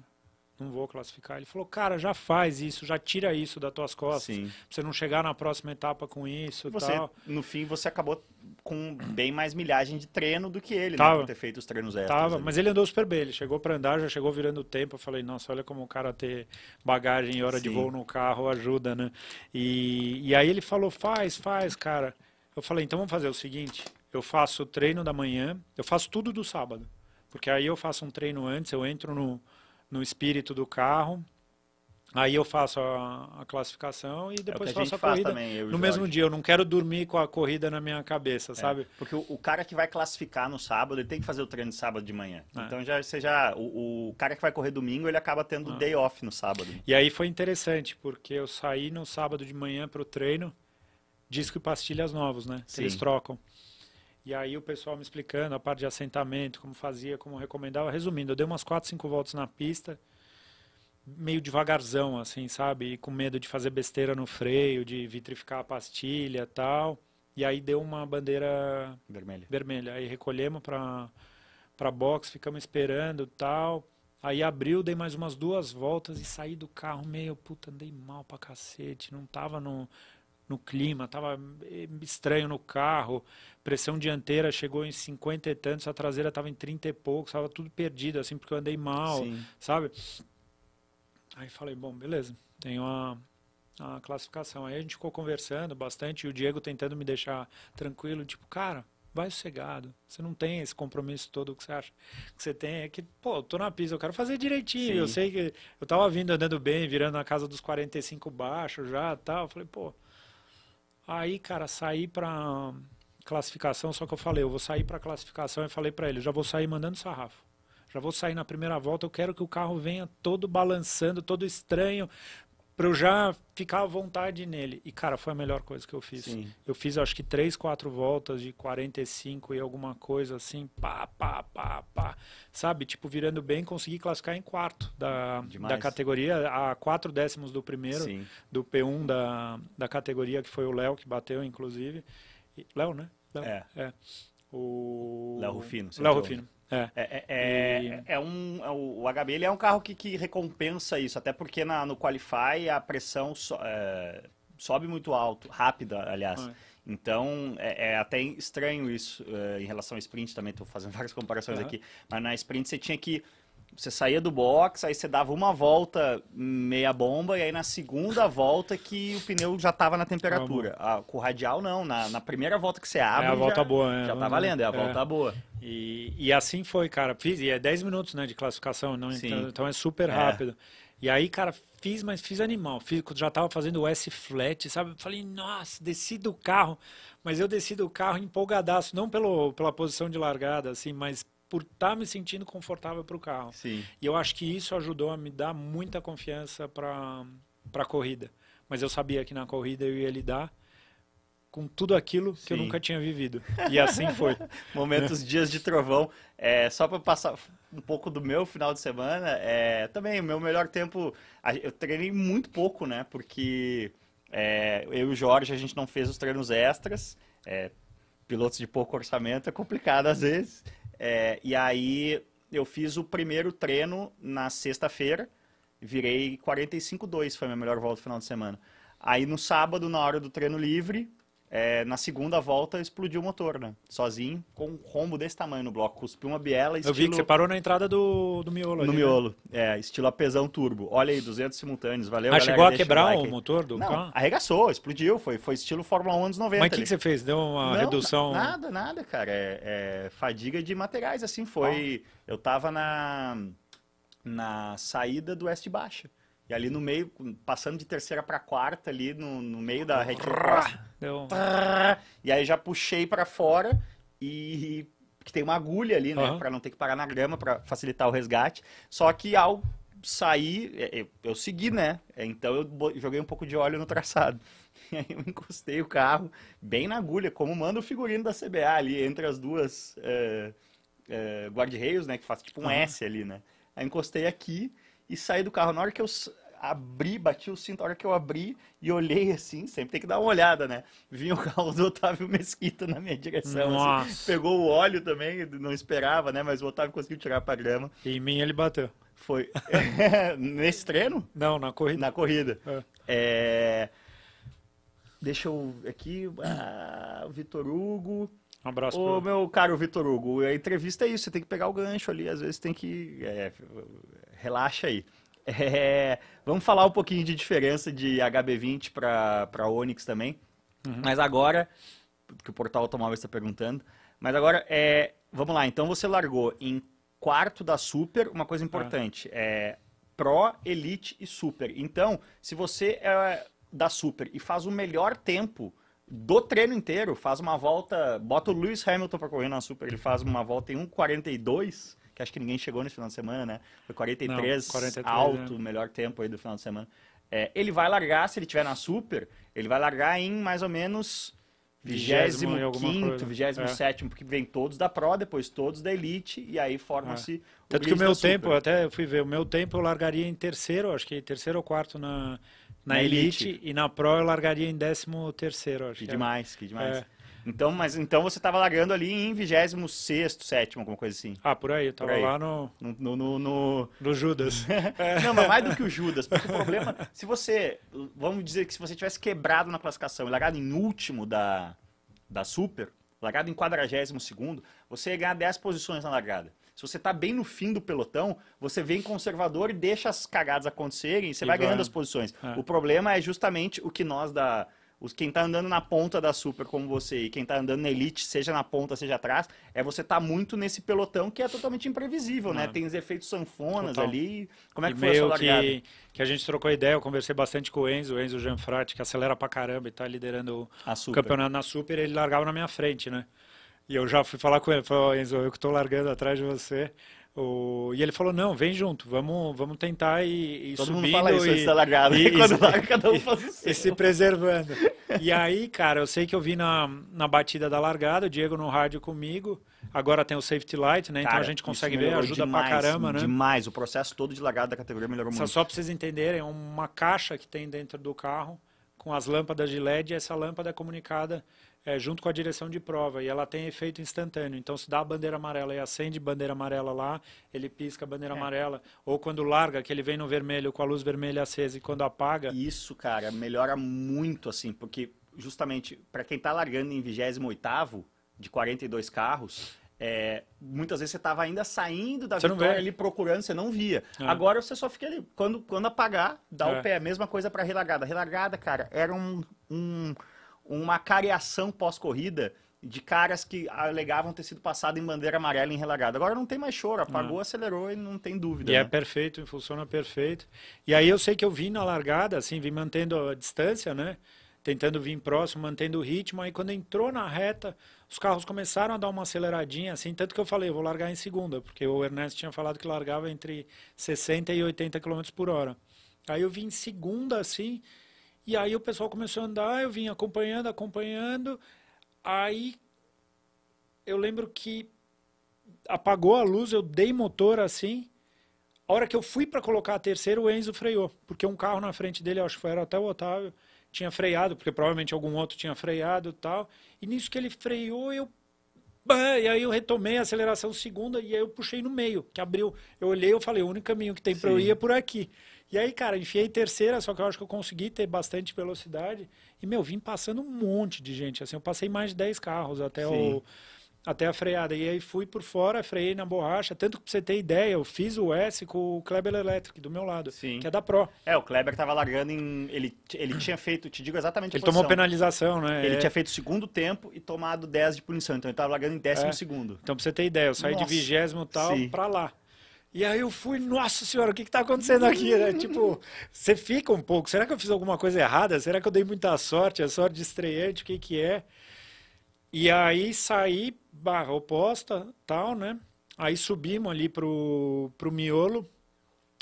não vou classificar. Ele falou, cara, já faz isso, já tira isso das tuas costas. Sim. Pra você não chegar na próxima etapa com isso e Você, tal. no fim, você acabou com bem mais milhagem de treino do que ele, né? Tava. Por ter feito os treinos extras. Tava, ali. mas ele andou super bem. Ele chegou pra andar, já chegou virando o tempo. Eu falei, nossa, olha como o cara ter bagagem e hora de Sim. voo no carro ajuda, né? E, e aí ele falou, faz, faz, cara. Eu falei, então vamos fazer o seguinte: eu faço o treino da manhã, eu faço tudo do sábado. Porque aí eu faço um treino antes, eu entro no, no espírito do carro. Aí eu faço a, a classificação e É depois a faço a faz corrida também, eu no mesmo Jorge. dia. Eu não quero dormir com a corrida na minha cabeça, É, sabe? Porque o, o cara que vai classificar no sábado, ele tem que fazer o treino de sábado de manhã. É. Então já você já o, o cara que vai correr domingo, ele acaba tendo Ah. day off no sábado. E aí foi interessante, porque eu saí no sábado de manhã para o treino, disco e pastilhas novos, né? Sim. eles trocam. E aí o pessoal me explicando a parte de assentamento, como fazia, como recomendava. Resumindo, eu dei umas 4, 5 voltas na pista, meio devagarzão, assim, sabe? E com medo de fazer besteira no freio, de vitrificar a pastilha e tal. E aí deu uma bandeira Vermelho. vermelha. Aí recolhemos para para box, ficamos esperando tal. Aí abriu, dei mais umas duas voltas e saí do carro meio, puta, andei mal pra cacete, não tava no, no clima, tava eh, estranho no carro, pressão dianteira chegou em 50 e tantos, a traseira tava em 30 e poucos, tava tudo perdido, assim, porque eu andei mal, Sim. sabe? Aí falei, bom, beleza, tenho a, a classificação. Aí a gente ficou conversando bastante e o Diego tentando me deixar tranquilo, tipo, cara, vai sossegado. Você não tem esse compromisso todo que você acha que você tem. É que, pô, eu tô na pista, eu quero fazer direitinho. Sim. Eu sei que eu tava vindo andando bem, virando na casa dos 45 baixo já tal. Eu falei, pô. Aí, cara, saí pra classificação, só que eu falei, eu vou sair pra classificação e falei pra ele, já vou sair mandando sarrafo. Já vou sair na primeira volta, eu quero que o carro venha todo balançando, todo estranho, pra eu já ficar à vontade nele. E, cara, foi a melhor coisa que eu fiz. Sim. Eu fiz acho que três, quatro voltas de 45 e alguma coisa assim, pá, pá, pá, pá. Sabe? Tipo, virando bem, consegui classificar em quarto da, Demais. da categoria, a quatro décimos do primeiro, Sim. do P1 da, da categoria, que foi o Léo que bateu, inclusive. Léo, né? Léo. É. O... Léo Rufino, Léo. Rufino, é. É, é, é, E- é um, é o HB ele é um carro que, que recompensa isso, até porque na, no Qualify a pressão so- é, sobe muito alto, rápida, aliás. É. Então é, é até estranho isso é, em relação ao sprint também, estou fazendo [laughs] várias comparações Aham. aqui. Mas na sprint você tinha que. Você saía do box, aí você dava uma volta meia bomba, e aí na segunda volta que o pneu já estava na temperatura. Ah, com o radial não, na, na primeira volta que você abre. a volta já, boa, é. Já tá valendo, é a É. volta boa. E, e assim foi, cara. Fiz, e é 10 minutos, né, de classificação, não, então, então é super É. rápido. E aí, cara, fiz, mas fiz animal. Fiz, já tava fazendo o S-flat, sabe? Falei, nossa, desci do carro. Mas eu desci do carro empolgadaço, não pelo, pela posição de largada, assim, mas por estar me sentindo confortável para o carro. Sim. E eu acho que isso ajudou a me dar muita confiança para a corrida. Mas eu sabia que na corrida eu ia lidar com tudo aquilo que eu Sim. nunca tinha vivido. E assim foi. [laughs] momentos dias de trovão. É, só para passar um pouco do meu final de semana, é, também o meu melhor tempo, eu treinei muito pouco, né? Porque é, eu e o Jorge a gente não fez os treinos extras. é, pilotos de pouco orçamento é complicado às vezes. É, e aí eu fiz o primeiro treino na sexta-feira, virei 45,2 foi a minha melhor volta no final de semana. Aí no sábado, na hora do treino livre, é, na segunda volta explodiu o motor, né? Sozinho, com um rombo desse tamanho no bloco. Cuspiu uma biela, Eu estilo... vi que você parou na entrada do, do miolo. No ali, né? miolo, é, estilo apesão turbo. Olha aí, 200 simultâneos, valeu Ah, galera, chegou a quebrar like o aí. motor do Não, carro? arregaçou, explodiu, foi, foi estilo Fórmula 1 anos 90. Mas o que, que você fez? Deu uma Não, redução? na- Nada, nada, cara. É, é fadiga de materiais, assim, foi... Eu tava na, na saída do Oeste Baixa. E ali no meio, passando de terceira para quarta, ali no, no meio da retinha oposta, Deu... e aí já puxei para fora e que tem uma agulha ali, né, Aham. Pra não ter que parar na grama para facilitar o resgate. Só que ao sair, é, eu, eu segui, né? Então eu joguei um pouco de óleo no traçado. [laughs] E aí eu encostei o carro bem na agulha, como manda o figurino da CBA ali entre as duas é, é, guarda-reios, né, que faz tipo um Aham. S ali, né? Aí encostei aqui e saí do carro. Na hora que eu abri, bati o cinto, a hora que eu abri e olhei assim, sempre tem que dar uma olhada, né? Vinha o carro do Otávio Mesquita na minha direção. Assim, pegou o óleo também, não esperava, né? Mas o Otávio conseguiu tirar pra grama. E em mim ele bateu. Foi. [laughs] Nesse treino? Não, na corrida. Na corrida. É. É... Deixa eu. Aqui. Ah, o Vitor Hugo. Um abraço. Ô, pro... meu caro Vitor Hugo, a entrevista é isso, você tem que pegar o gancho ali, às vezes tem que. É, relaxa aí. É, vamos falar um pouquinho de diferença de HB20 para Onix também. Uhum. Mas agora, que o portal automóvel está perguntando, mas agora, é, vamos lá, então você largou em quarto da Super, uma coisa importante, é, é Pro, Elite e Super. Então, se você é da Super e faz o melhor tempo do treino inteiro, faz uma volta, bota o Lewis Hamilton para correr na Super, ele faz uma volta em 1,42, que acho que ninguém chegou nesse final de semana, né? Foi 43, Não, 43 alto, né? melhor tempo aí do final de semana. É, ele vai largar, se ele tiver na Super, ele vai largar em mais ou menos 25 quinto, 27 é. porque vem todos da Pro, depois todos da Elite, e aí forma-se. É. Tanto que o meu tempo, até fui ver, o meu tempo eu largaria em terceiro, acho que terceiro ou quarto na, na, na elite, elite, e na Pro eu largaria em décimo terceiro, acho. Que, que demais, que demais. É. Então, mas então você estava largando ali em 26 sétimo, alguma coisa assim. Ah, por aí, eu tava lá no... No, no, no... no Judas. [laughs] Não, mas mais do que o Judas, porque o problema, se você, vamos dizer que se você tivesse quebrado na classificação e largado em último da, da Super, largado em 42 segundo, você ia ganhar 10 posições na largada. Se você está bem no fim do pelotão, você vem conservador e deixa as cagadas acontecerem e você e vai, vai ganhando as posições. É. O problema é justamente o que nós da quem está andando na ponta da Super como você e quem está andando na Elite, seja na ponta, seja atrás, é você estar tá muito nesse pelotão que é totalmente imprevisível, né? Tem os efeitos sanfonas Total. ali. Como é que e foi a sua largada? Que, que a gente trocou ideia, eu conversei bastante com o Enzo, o Enzo Gianfratti, que acelera pra caramba e está liderando o campeonato na Super, ele largava na minha frente, né? E eu já fui falar com ele, falei, Enzo, eu que estou largando atrás de você. O... E ele falou, não, vem junto, vamos, vamos tentar ir, ir Todo. Mundo fala isso, e, largado, e, quando larga, cada um faz o seu. E se preservando. e aí, cara, eu sei que eu vi na, na batida da largada, o Diego no rádio comigo, agora tem o safety light, né? Cara, então a gente consegue ver, ajuda demais, pra caramba, né? Demais, o processo todo de largada da categoria melhorou muito. Só pra vocês entenderem, é uma caixa que tem dentro do carro, com as lâmpadas de LED, e essa lâmpada é comunicada é, junto com a direção de prova e ela tem efeito instantâneo. Então, se dá a bandeira amarela e acende bandeira amarela lá, ele pisca a bandeira é. amarela. Ou quando larga, que ele vem no vermelho com a luz vermelha acesa e quando apaga. Isso, cara, melhora muito assim, porque justamente para quem está largando em 28 de 42 carros, é, muitas vezes você estava ainda saindo da você vitória ali procurando, você não via. É. Agora você só fica ali. Quando, quando apagar, dá é. o pé. Mesma coisa para relargada. Relargada, cara, era um, um uma cariação pós-corrida de caras que alegavam ter sido passado em bandeira amarela em relagado. Agora não tem mais choro, apagou, não. acelerou e não tem dúvida. E é né? é perfeito, funciona perfeito. E aí eu sei que eu vim na largada, assim, vim mantendo a distância, né? Tentando vir próximo, mantendo o ritmo. Aí quando entrou na reta, os carros começaram a dar uma aceleradinha, assim, tanto que eu falei, eu vou largar em segunda, porque o Ernesto tinha falado que largava entre 60 e 80 km por hora. Aí eu vim em segunda, assim, e aí o pessoal começou a andar, eu vim acompanhando, acompanhando. Aí eu lembro que apagou a luz, eu dei motor assim. A hora que eu fui para colocar a terceira, o Enzo freou, porque um carro na frente dele, acho que foi, era até o Otávio, tinha freado, porque provavelmente algum outro tinha freado e tal. E nisso que ele freou, eu e aí eu retomei a aceleração segunda e aí eu puxei no meio, que abriu. Eu olhei e falei, o único caminho que tem para eu ir é por aqui. E aí, cara, enfiei terceira, só que eu acho que eu consegui ter bastante velocidade. E, meu, vim passando um monte de gente. Assim, eu passei mais de 10 carros até o até a freada. E aí fui por fora, freiei na borracha. Tanto que pra você ter ideia, eu fiz o S com o Kleber Electric do meu lado, Sim. que é da Pro. É, o Kleber tava largando em. Ele, ele tinha feito, te digo exatamente Ele tomou penalização, né? Ele é. tinha feito o segundo tempo e tomado 10 de punição. Então ele tava largando em décimo é. segundo. Então pra você ter ideia, eu saí Nossa. de vigésimo tal Sim. pra lá. E aí eu fui, nossa senhora, o que está acontecendo aqui, né? tipo, você fica um pouco, será que eu fiz alguma coisa errada? Será que eu dei muita sorte? A sorte de estreante, o que que é? E aí saí, barra oposta, tal, né? Aí subimos ali pro, pro miolo.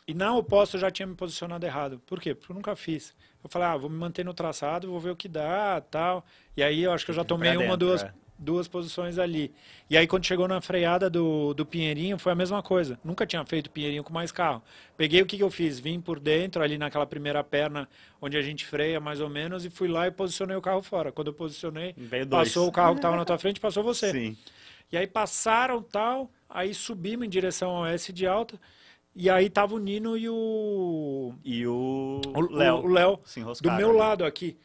E na oposta eu já tinha me posicionado errado. Por quê? Porque eu nunca fiz. Eu falei, ah, vou me manter no traçado, vou ver o que dá, tal. E aí eu acho que eu já tomei uma, duas, duas posições ali. E aí quando chegou na freada do, do Pinheirinho, foi a mesma coisa. Nunca tinha feito Pinheirinho com mais carro. Peguei o que, que eu fiz? Vim por dentro, ali naquela primeira perna, onde a gente freia mais ou menos, e fui lá e posicionei o carro fora. Quando eu posicionei, passou o carro que estava na tua [laughs] frente, passou você. Sim. E aí passaram tal, aí subimos em direção ao S de alta, e aí tava o Nino e o... E o Léo. O Léo, do meu lado aqui.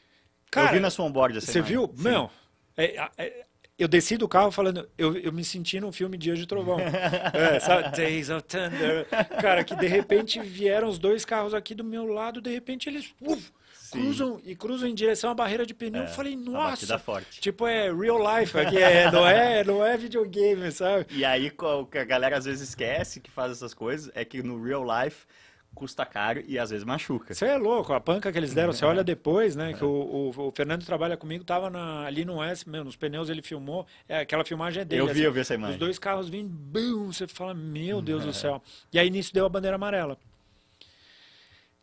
Cara, eu vi na sua onboard essa Você viu? Sim. Meu, é, é, eu desci do carro falando, eu, eu me senti no filme Dias de Trovão. [laughs] é, sabe? Days of Thunder. Cara, que de repente vieram os dois carros aqui do meu lado, de repente eles uf, cruzam e cruzam em direção à barreira de pneu. É, eu falei, nossa. Forte. Tipo, é real life aqui, é, não, é, não é videogame, sabe? E aí, o que a galera às vezes esquece que faz essas coisas é que no real life custa caro e às vezes machuca. Você é louco, a panca que eles deram, você olha depois, né? Que o, o, o, Fernando trabalha comigo, tava na, ali no S, meu, nos pneus ele filmou, é, aquela filmagem é dele. Eu vi, assim, eu vi essa imagem. Os dois carros vindo, bum, você fala, meu Deus do céu. E aí nisso deu a bandeira amarela.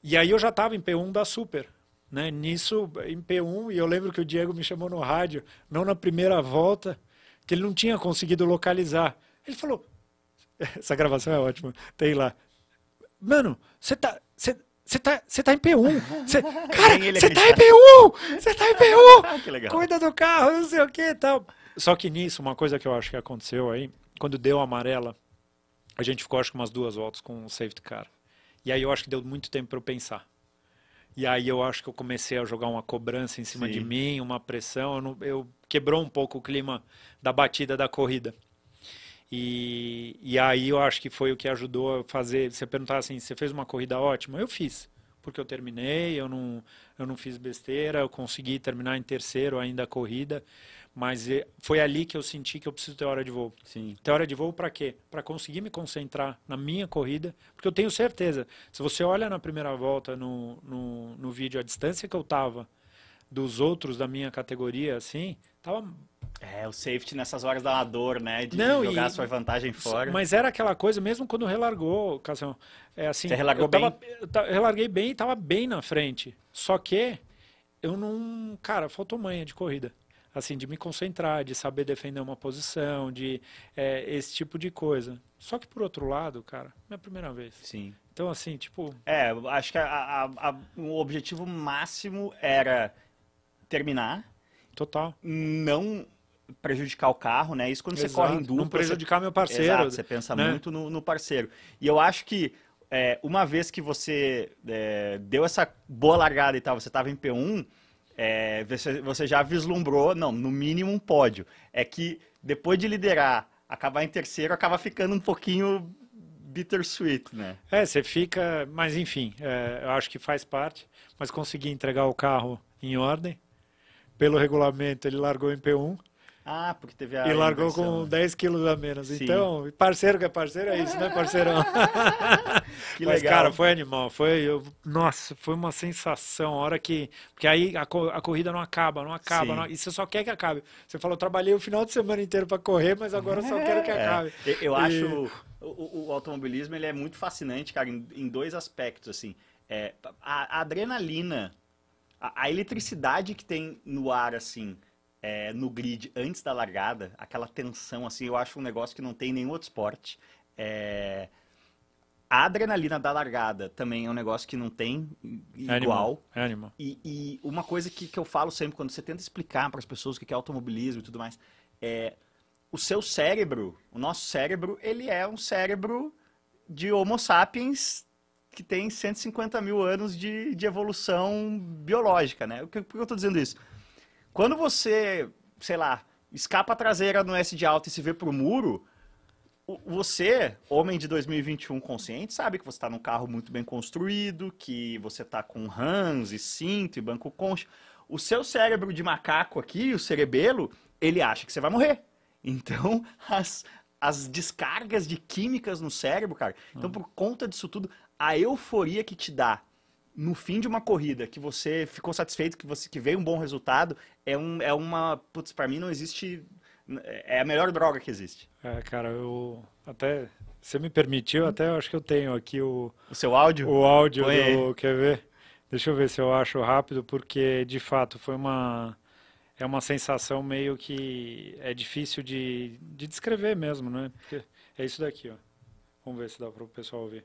E aí eu já tava em P1 da Super. Né? Nisso, em P1, e eu lembro que o Diego me chamou no rádio, não na primeira volta, que ele não tinha conseguido localizar. Ele falou, [laughs] essa gravação é ótima, tem lá. Mano, você tá. Você tá, você tá em P1. Cê, [laughs] cara, você tá em P1! Você tá em P1! [laughs] que legal. Cuida do carro, não sei o que e tal. Só que nisso, uma coisa que eu acho que aconteceu aí, quando deu a amarela, a gente ficou acho que umas duas voltas com o safety car. E aí eu acho que deu muito tempo para eu pensar. E aí eu acho que eu comecei a jogar uma cobrança em cima Sim. de mim, uma pressão. Eu, não, eu quebrou um pouco o clima da batida da corrida. E, e aí eu acho que foi o que ajudou a fazer. Você perguntar assim, você fez uma corrida ótima? Eu fiz, porque eu terminei, eu não, eu não fiz besteira, eu consegui terminar em terceiro ainda a corrida. Mas foi ali que eu senti que eu preciso ter hora de voo. Sim. Ter hora de voo para quê? Para conseguir me concentrar na minha corrida, porque eu tenho certeza. Se você olha na primeira volta no, no, no vídeo a distância que eu tava dos outros da minha categoria, assim, tava é, o safety nessas horas dá uma dor, né? De Não, jogar e... a sua vantagem fora. Mas era aquela coisa, mesmo quando relargou, Cassião. É assim, Você relargou eu tava, bem? Eu relarguei bem e estava bem na frente. Só que eu não. Cara, faltou manha de corrida. Assim, de me concentrar, de saber defender uma posição, de é, esse tipo de coisa. Só que por outro lado, cara, minha primeira vez. Sim. Então, assim, tipo. É, acho que a, a, a, o objetivo máximo era terminar. Total. Não prejudicar o carro, né? Isso quando Exato. você corre em dupla. Não prejudicar você... meu parceiro. Exato, você pensa né? muito no, no, parceiro. E eu acho que é, uma vez que você é, deu essa boa largada e tal, você estava em P1, é, você, você já vislumbrou, não, no mínimo um pódio. É que depois de liderar, acabar em terceiro, acaba ficando um pouquinho bittersweet, né? É, você fica, mas enfim, é, eu acho que faz parte, mas consegui entregar o carro em ordem. Pelo regulamento, ele largou em P1. Ah, porque teve a. E largou com 10 quilos a menos. Sim. Então, parceiro que é parceiro é isso, né, parceirão? [laughs] que Mas, legal. cara, foi animal. Foi, eu, nossa, foi uma sensação. A hora que. Porque aí a, a corrida não acaba, não acaba. Não, e você só quer que acabe. Você falou, trabalhei o final de semana inteiro para correr, mas agora só quero que é. acabe. Eu, eu e... acho. O, o, automobilismo ele é muito fascinante, cara, em, em dois aspectos. assim. É, a, a adrenalina, a, a eletricidade que tem no ar, assim é, no grid antes da largada, aquela tensão, assim, eu acho um negócio que não tem nenhum outro esporte. É... A adrenalina da largada também é um negócio que não tem igual. Animal. E, e, uma coisa que, que eu falo sempre, quando você tenta explicar para as pessoas o que é automobilismo e tudo mais, é o seu cérebro, o nosso cérebro, ele é um cérebro de Homo sapiens que tem 150 mil anos de, de evolução biológica, né? Por que eu estou dizendo isso? Quando você, sei lá, escapa a traseira no S de alta e se vê pro muro, você, homem de 2021 consciente, sabe que você está num carro muito bem construído, que você está com rãs e cinto e banco concha. O seu cérebro de macaco aqui, o cerebelo, ele acha que você vai morrer. Então, [laughs] as, as descargas de químicas no cérebro, cara. Então, por conta disso tudo, a euforia que te dá no fim de uma corrida que você ficou satisfeito, que você que veio um bom resultado, é, um, é uma. Putz, pra mim não existe. É a melhor droga que existe. É, cara, eu até. Você me permitiu, até eu acho que eu tenho aqui o. O seu áudio? O áudio do. Quer ver? Deixa eu ver se eu acho rápido, porque de fato foi uma. é uma sensação meio que é difícil de, de descrever mesmo, né? Porque é isso daqui, ó. Vamos ver se dá para o pessoal ouvir.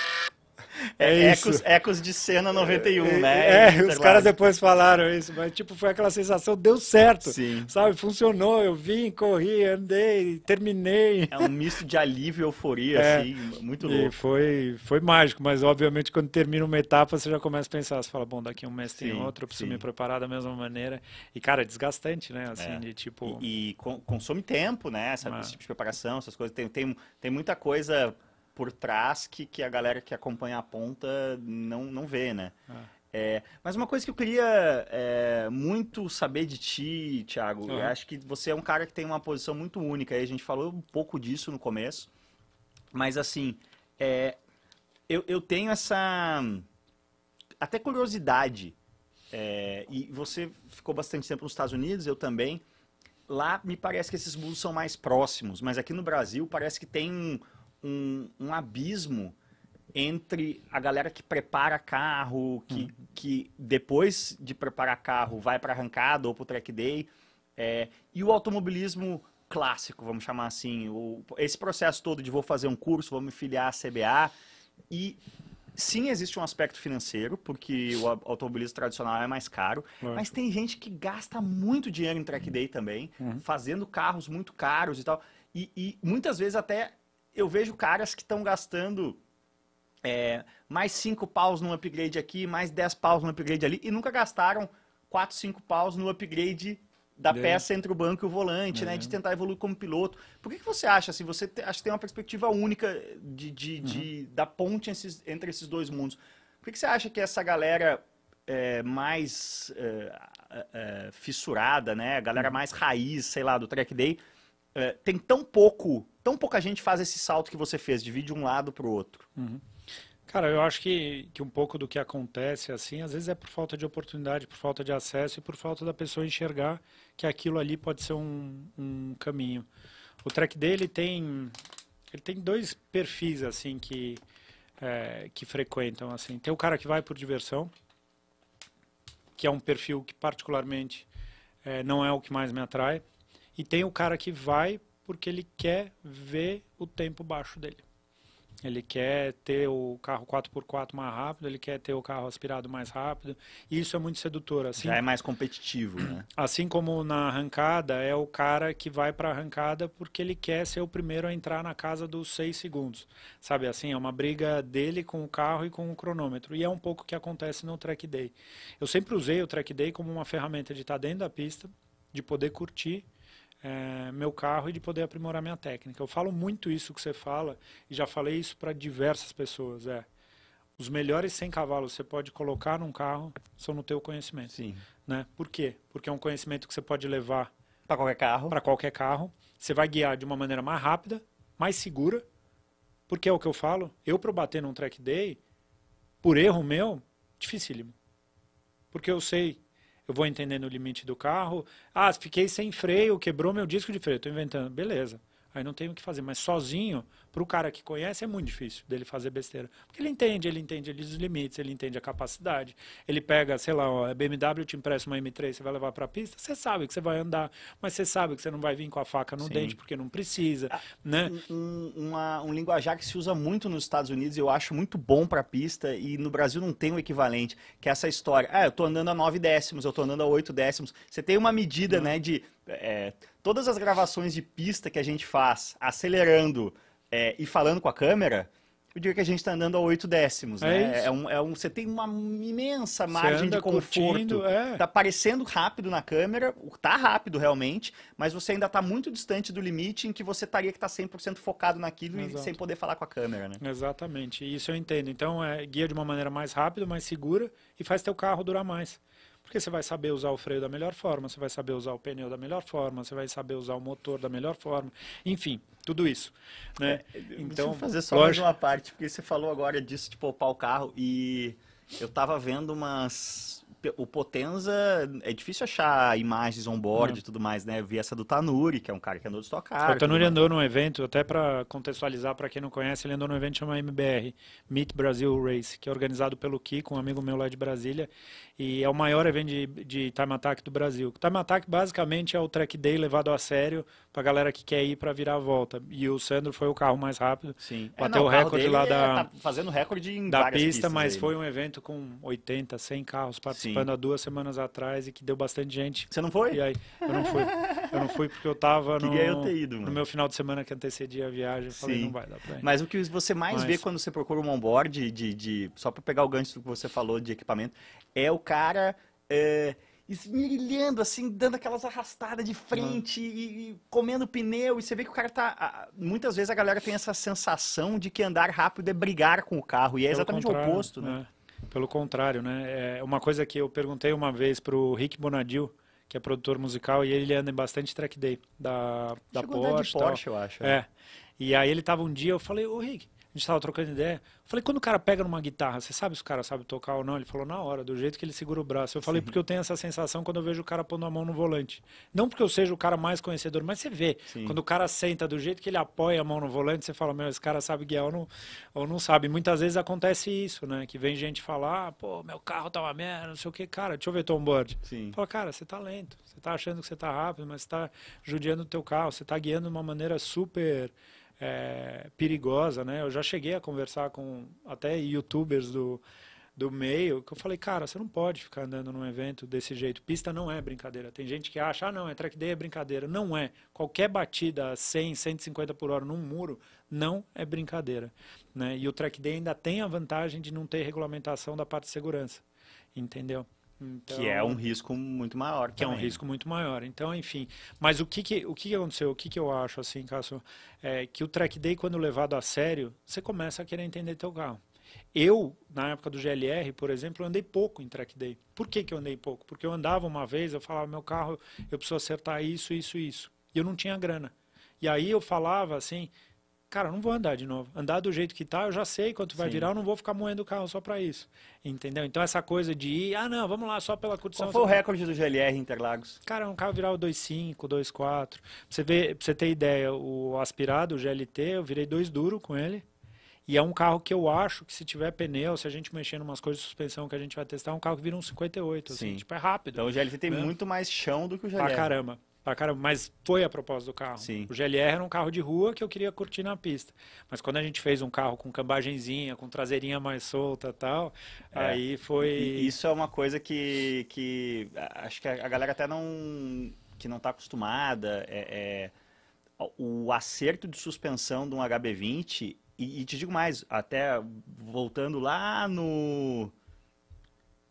É, é ecos, ecos de cena 91, é, né? É, os caras depois falaram isso, mas tipo, foi aquela sensação, deu certo. Sim. Sabe, funcionou, eu vim, corri, andei, terminei. É um misto de alívio e euforia, [laughs] é, assim, muito louco. E foi, foi mágico, mas obviamente quando termina uma etapa, você já começa a pensar, você fala, bom, daqui um mês tem outro, eu preciso sim. me preparar da mesma maneira. E, cara, é desgastante, né? Assim, é. de tipo... E, e, consome tempo, né? Essa, esse tipo de preparação, essas coisas. Tem, tem, tem muita coisa por trás que, que a galera que acompanha a ponta não, não vê, né? Ah. É, mas uma coisa que eu queria é, muito saber de ti, Thiago, uhum. eu acho que você é um cara que tem uma posição muito única, a gente falou um pouco disso no começo, mas assim, é, eu, eu tenho essa até curiosidade, é, e você ficou bastante tempo nos Estados Unidos, eu também, lá me parece que esses bulls são mais próximos, mas aqui no Brasil parece que tem um um, um abismo entre a galera que prepara carro, que, hum. que depois de preparar carro vai para arrancada ou para o track day, é, e o automobilismo clássico, vamos chamar assim, o, esse processo todo de vou fazer um curso, vou me filiar à CBA, e sim existe um aspecto financeiro, porque o automobilismo tradicional é mais caro, mas tem gente que gasta muito dinheiro em track day também, uhum. fazendo carros muito caros e tal, e, e muitas vezes até eu vejo caras que estão gastando é, mais 5 paus no upgrade aqui, mais 10 paus no upgrade ali, e nunca gastaram 4, 5 paus no upgrade da é. peça entre o banco e o volante, é. né? De tentar evoluir como piloto. Por que, que você acha, assim, você te, acha que tem uma perspectiva única de, de, uhum. de da ponte esses, entre esses dois mundos? Por que, que você acha que essa galera é, mais é, é, fissurada, né? A galera uhum. mais raiz, sei lá, do track day, é, tem tão pouco, tão pouca gente faz esse salto que você fez, divide um lado para o outro. Uhum. Cara, eu acho que, que um pouco do que acontece, assim, às vezes é por falta de oportunidade, por falta de acesso e por falta da pessoa enxergar que aquilo ali pode ser um, um caminho. O track dele tem, ele tem dois perfis, assim, que, é, que frequentam, assim. Tem o cara que vai por diversão, que é um perfil que particularmente é, não é o que mais me atrai. E tem o cara que vai porque ele quer ver o tempo baixo dele. Ele quer ter o carro 4x4 mais rápido, ele quer ter o carro aspirado mais rápido. E isso é muito sedutor. Assim, Já é mais competitivo, né? Assim como na arrancada, é o cara que vai para a arrancada porque ele quer ser o primeiro a entrar na casa dos 6 segundos. Sabe assim, é uma briga dele com o carro e com o cronômetro. E é um pouco o que acontece no Track Day. Eu sempre usei o Track Day como uma ferramenta de estar dentro da pista, de poder curtir é, meu carro e de poder aprimorar minha técnica. Eu falo muito isso que você fala e já falei isso para diversas pessoas. É, os melhores 100 cavalos que você pode colocar num carro são no teu conhecimento. Sim. Né? Por quê? Porque é um conhecimento que você pode levar para qualquer carro. Para qualquer carro. Você vai guiar de uma maneira mais rápida, mais segura. Porque é o que eu falo. Eu para bater num track day, por erro meu, dificílimo. Porque eu sei eu vou entendendo o limite do carro. Ah, fiquei sem freio, quebrou meu disco de freio, estou inventando. Beleza. Aí não tem o que fazer. Mas sozinho, para o cara que conhece, é muito difícil dele fazer besteira. Porque ele entende, ele entende ali os limites, ele entende a capacidade. Ele pega, sei lá, ó, a BMW te empresta uma M3, você vai levar para a pista, você sabe que você vai andar, mas você sabe que você não vai vir com a faca no Sim. dente porque não precisa. Ah, né? Um, uma, um linguajar que se usa muito nos Estados Unidos, eu acho muito bom para a pista e no Brasil não tem o um equivalente, que é essa história. Ah, eu estou andando a 9 décimos, eu estou andando a 8 décimos. Você tem uma medida, não. né, de é, todas as gravações de pista que a gente faz acelerando é, e falando com a câmera, eu diria que a gente está andando a 8 décimos, é né? É um, é um, você tem uma imensa margem de conforto. é. Tá parecendo rápido na câmera, tá rápido realmente, mas você ainda está muito distante do limite em que você estaria que tá 100% focado naquilo Exato. e sem poder falar com a câmera, né? Exatamente, isso eu entendo. Então, é, guia de uma maneira mais rápida, mais segura e faz teu carro durar mais. Porque você vai saber usar o freio da melhor forma, você vai saber usar o pneu da melhor forma, você vai saber usar o motor da melhor forma, enfim, tudo isso. Né? É, então, fazer só lógico... mais uma parte, porque você falou agora disso de poupar o carro e eu estava vendo umas o Potenza é difícil achar imagens on-board e tudo mais, né? Eu vi essa do Tanuri, que é um cara que andou de Stock Car. O Tanuri andou num evento, até para contextualizar para quem não conhece, ele andou num evento chamado MBR, Meet Brasil Race, que é organizado pelo Kiko, um amigo meu lá de Brasília, e é o maior evento de, de time attack do Brasil. O time attack basicamente é o track day levado a sério para galera que quer ir para virar a volta. E o Sandro foi o carro mais rápido. Sim. Bateu é, não, o recorde lá é, da tá fazendo recorde em da pista, mas aí. foi um evento com 80, 100 carros participando Sim. há duas semanas atrás e que deu bastante gente. Você não foi? E aí, eu não fui. Eu não fui porque eu tava [laughs] no, eu ter ido, no meu final de semana que antecedia a viagem. Eu falei, Sim. não vai dar pra ir. Mas o que você mais mas... vê quando você procura um onboard, de, de, só para pegar o gancho do que você falou de equipamento, é o cara é, esmirilhando, assim, dando aquelas arrastadas de frente uhum. e, e, comendo pneu. E você vê que o cara tá. Muitas vezes a galera tem essa sensação de que andar rápido é brigar com o carro. E é Pelo exatamente o oposto, né? É. Pelo contrário, né? É uma coisa que eu perguntei uma vez pro Rick Bonadil, que é produtor musical, e ele anda em bastante track day da, da Porsche. Porsche, eu acho. É. é. E aí ele tava um dia, eu falei, ô Rick, a gente estava trocando ideia. Falei, quando o cara pega numa guitarra, você sabe se o cara sabe tocar ou não? Ele falou, na hora, do jeito que ele segura o braço. Eu falei, Sim. porque eu tenho essa sensação quando eu vejo o cara pondo a mão no volante. Não porque eu seja o cara mais conhecedor, mas você vê. Sim. Quando o cara senta do jeito que ele apoia a mão no volante, você fala, meu, esse cara sabe guiar ou não, ou não sabe. Muitas vezes acontece isso, né? Que vem gente falar, pô, meu carro tá uma merda, não sei o que. Cara, deixa eu ver onboard. Sim. Fala, cara, você tá lento. Você tá achando que você tá rápido, mas você tá judiando o teu carro. Você tá guiando de uma maneira super é, perigosa, né? Eu já cheguei a conversar com até youtubers do, do meio, que eu falei, cara, você não pode ficar andando num evento desse jeito. Pista não é brincadeira. Tem gente que acha, ah, não, é track day é brincadeira. Não é. Qualquer batida a 100, 150 por hora num muro não é brincadeira. Né? E o track day ainda tem a vantagem de não ter regulamentação da parte de segurança. Entendeu? Então, que é um risco muito maior. Que também. é um risco muito maior. Então, enfim. Mas o que, que, o que aconteceu? O que, que eu acho, assim, Cássio? É que o track day, quando levado a sério, você começa a querer entender teu carro. Eu, na época do GLR, por exemplo, andei pouco em track day. Por que, que eu andei pouco? Porque eu andava uma vez, eu falava, meu carro, eu preciso acertar isso, isso, isso. E eu não tinha grana. E aí eu falava assim, cara, não vou andar de novo. Andar do jeito que tá, eu já sei quanto vai Sim. virar, eu não vou ficar moendo o carro só para isso. Entendeu? Então essa coisa de ir, ah não, vamos lá só pela curtição. Qual foi o recorde do GLR Interlagos? Cara, um carro virava 2.5, 2.4. Pra você ver, pra você ter ideia, o aspirado, o GLT, eu virei dois duro com ele. E é um carro que eu acho que se tiver pneu, se a gente mexer em umas coisas de suspensão que a gente vai testar, é um carro que vira um 58, assim, Sim. tipo, é rápido. Então o GLT tem né? muito mais chão do que o GLR. Pra caramba. Pra caramba, mas foi a propósito do carro. Sim. O GLR era um carro de rua que eu queria curtir na pista. Mas quando a gente fez um carro com cambagenzinha, com traseirinha mais solta tal, é. aí foi. Isso é uma coisa que, que acho que a galera até não. que não está acostumada. É, é, o acerto de suspensão de um HB20, e, e te digo mais, até voltando lá no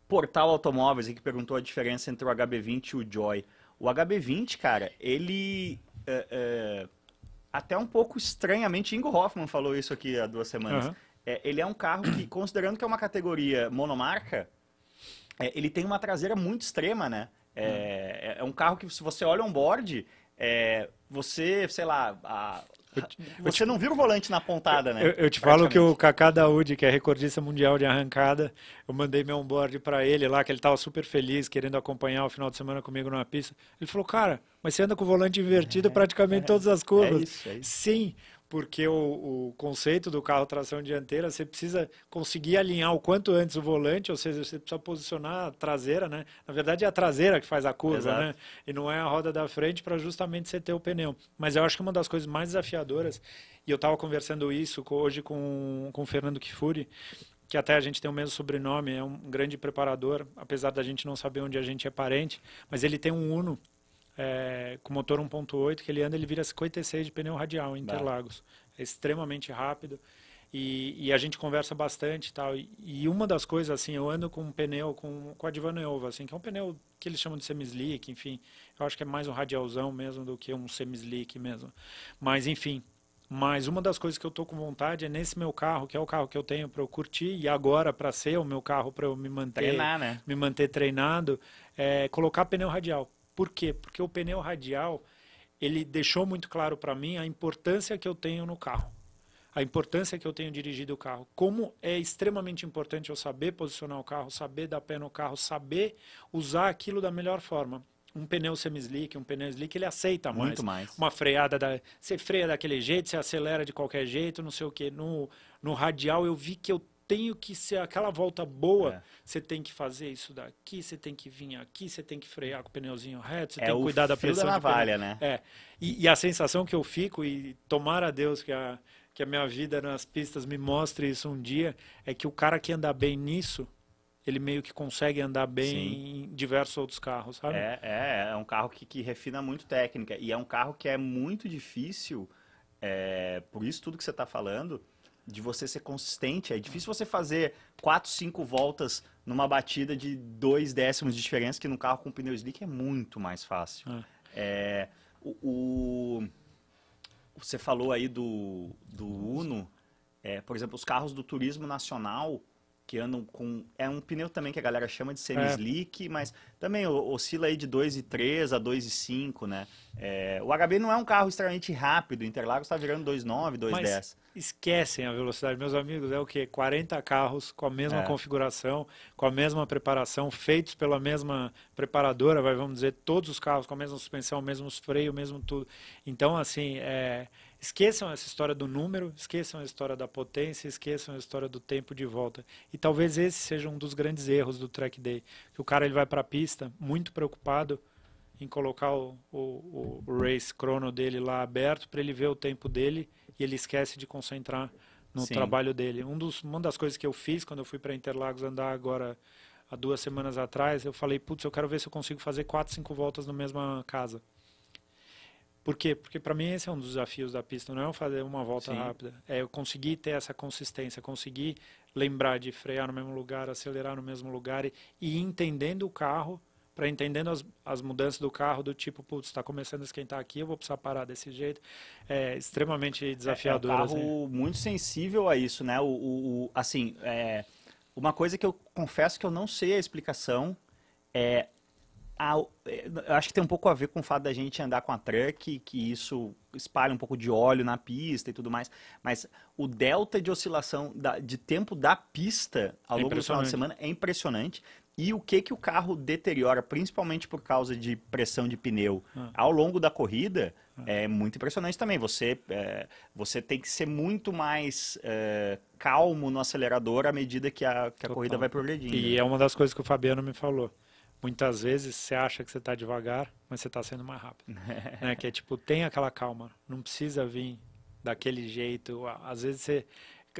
portal automóveis que perguntou a diferença entre o HB20 e o Joy. O HB20, cara, ele. É, é, até um pouco estranhamente, Ingo Hoffman falou isso aqui há duas semanas. Uhum. É, ele é um carro que, considerando que é uma categoria monomarca, é, ele tem uma traseira muito extrema, né? É, uhum. é um carro que, se você olha on board, é, você, sei lá, a, você te, não viu o volante na pontada, né? Eu, eu te falo que o Kaká Daoud, que é recordista mundial de arrancada, eu mandei meu onboard para ele lá, que ele estava super feliz, querendo acompanhar o final de semana comigo numa pista. Ele falou, cara, mas você anda com o volante invertido é, praticamente é, todas as curvas. É isso, é isso. Sim, porque o, o, conceito do carro tração dianteira, você precisa conseguir alinhar o quanto antes o volante, ou seja, você precisa posicionar a traseira, né? Na verdade é a traseira que faz a curva, Exato. né? E não é a roda da frente para justamente você ter o pneu. Mas eu acho que uma das coisas mais desafiadoras, e eu estava conversando isso hoje com, com o Fernando Kifuri, que até a gente tem o mesmo sobrenome, é um grande preparador, apesar da gente não saber onde a gente é parente, mas ele tem um Uno é, com motor 1.8, que ele anda, ele vira 56 de pneu radial em Interlagos. É extremamente rápido. E, e, a gente conversa bastante e tal. E, uma das coisas, assim, eu ando com um pneu com, com a Divanova, assim, que é um pneu que eles chamam de semi-slick, enfim. Eu acho que é mais um radialzão mesmo do que um semi-slick mesmo. Mas, enfim. Mas uma das coisas que eu tô com vontade é nesse meu carro, que é o carro que eu tenho para eu curtir e agora para ser o meu carro para eu me manter, Treinar, né? me manter treinado, é colocar pneu radial. Por quê? Porque o pneu radial, ele deixou muito claro para mim a importância que eu tenho no carro. a importância que eu tenho dirigido o carro, como é extremamente importante eu saber posicionar o carro, saber dar pé no carro, saber usar aquilo da melhor forma. Um pneu semi-slick, um pneu slick, ele aceita mais. Muito mais. Uma freada, da, você freia daquele jeito, você acelera de qualquer jeito, não sei o quê. No, no radial eu vi que eu tenho que ser aquela volta boa, É. você tem que fazer isso daqui, você tem que vir aqui, você tem que frear com o pneuzinho reto, você É tem que cuidar da pressão da navalha, né? É. E, e a sensação que eu fico, e tomara a Deus que a, que a minha vida nas pistas me mostre isso um dia, é que o cara que anda bem nisso, ele meio que consegue andar bem Sim. em diversos outros carros, sabe? É, é, é um carro que, que refina muito técnica. E é um carro que é muito difícil, é, por isso tudo que você está falando, de você ser consistente. É difícil você fazer quatro, cinco voltas numa batida de dois décimos de diferença, que num carro com pneu slick é muito mais fácil. É. É, o, o- você falou aí do, do Uno, é, por exemplo, os carros do turismo nacional que andam com. É um pneu também que a galera chama de semi-slick, mas também oscila aí de 2,3 a 2,5, né? É, o HB não é um carro extremamente rápido, o Interlagos está virando 2,9, 2,10. Esquecem a velocidade. Meus amigos, é o quê? 40 carros com a mesma É. configuração, com a mesma preparação, feitos pela mesma preparadora, vai, vamos dizer, todos os carros com a mesma suspensão, mesmos freios, mesmo tudo. Então, assim, é, esqueçam essa história do número, esqueçam a história da potência, esqueçam a história do tempo de volta. E talvez esse seja um dos grandes erros do track day, que o cara ele vai para a pista muito preocupado em colocar o, o, o race chrono dele lá aberto para ele ver o tempo dele e ele esquece de concentrar no Sim. trabalho dele. Um dos, uma das coisas que eu fiz quando eu fui para Interlagos andar agora há duas semanas atrás, eu falei, putz, eu quero ver se eu consigo fazer quatro, cinco voltas na mesma casa. Por quê? Porque para mim esse é um dos desafios da pista, não é eu fazer uma volta Sim. rápida, é eu conseguir ter essa consistência, conseguir lembrar de frear no mesmo lugar, acelerar no mesmo lugar e, e entendendo o carro, para entendendo as, as mudanças do carro, do tipo, putz, está começando a esquentar aqui, eu vou precisar parar desse jeito. É extremamente desafiador. É um assim. carro muito sensível a isso, né? O, o- o- assim, é, uma coisa que eu confesso que eu não sei a explicação é, a- é, eu acho que tem um pouco a ver com o fato da gente andar com a truck, que isso espalha um pouco de óleo na pista e tudo mais, mas o delta de oscilação da- de tempo da pista ao É longo do final de semana é impressionante. E o que que o carro deteriora, principalmente por causa de pressão de pneu, Ah. ao longo da corrida, é muito impressionante também. Você, é, você tem que ser muito mais é, calmo no acelerador à medida que a, que a corrida vai progredindo. E é uma das coisas que o Fabiano me falou. Muitas vezes você acha que você está devagar, mas você está sendo mais rápido. [laughs] né? Que é tipo, tem aquela calma, não precisa vir daquele jeito. Às vezes você,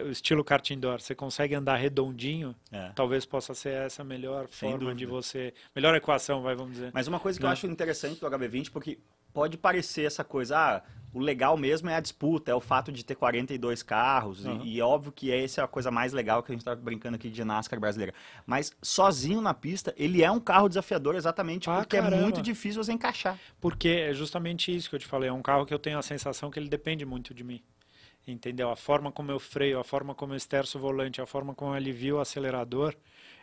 estilo kart indoor, você consegue andar redondinho, É. talvez possa ser essa a melhor Sem forma de dúvida. você, melhor equação, vai, vamos dizer. Mas uma coisa que eu Né? acho interessante do HB20, porque pode parecer essa coisa, ah, o legal mesmo é a disputa, é o fato de ter 42 carros, e- Aham. e, óbvio que essa é a coisa mais legal que a gente tá brincando aqui de NASCAR brasileira. Mas sozinho na pista, ele é um carro desafiador exatamente Ah, porque é caramba. muito difícil você encaixar. Porque é justamente isso que eu te falei. É um carro que eu tenho a sensação que ele depende muito de mim. Entendeu? A forma como eu freio, a forma como eu esterço o volante, a forma como eu alivio o acelerador,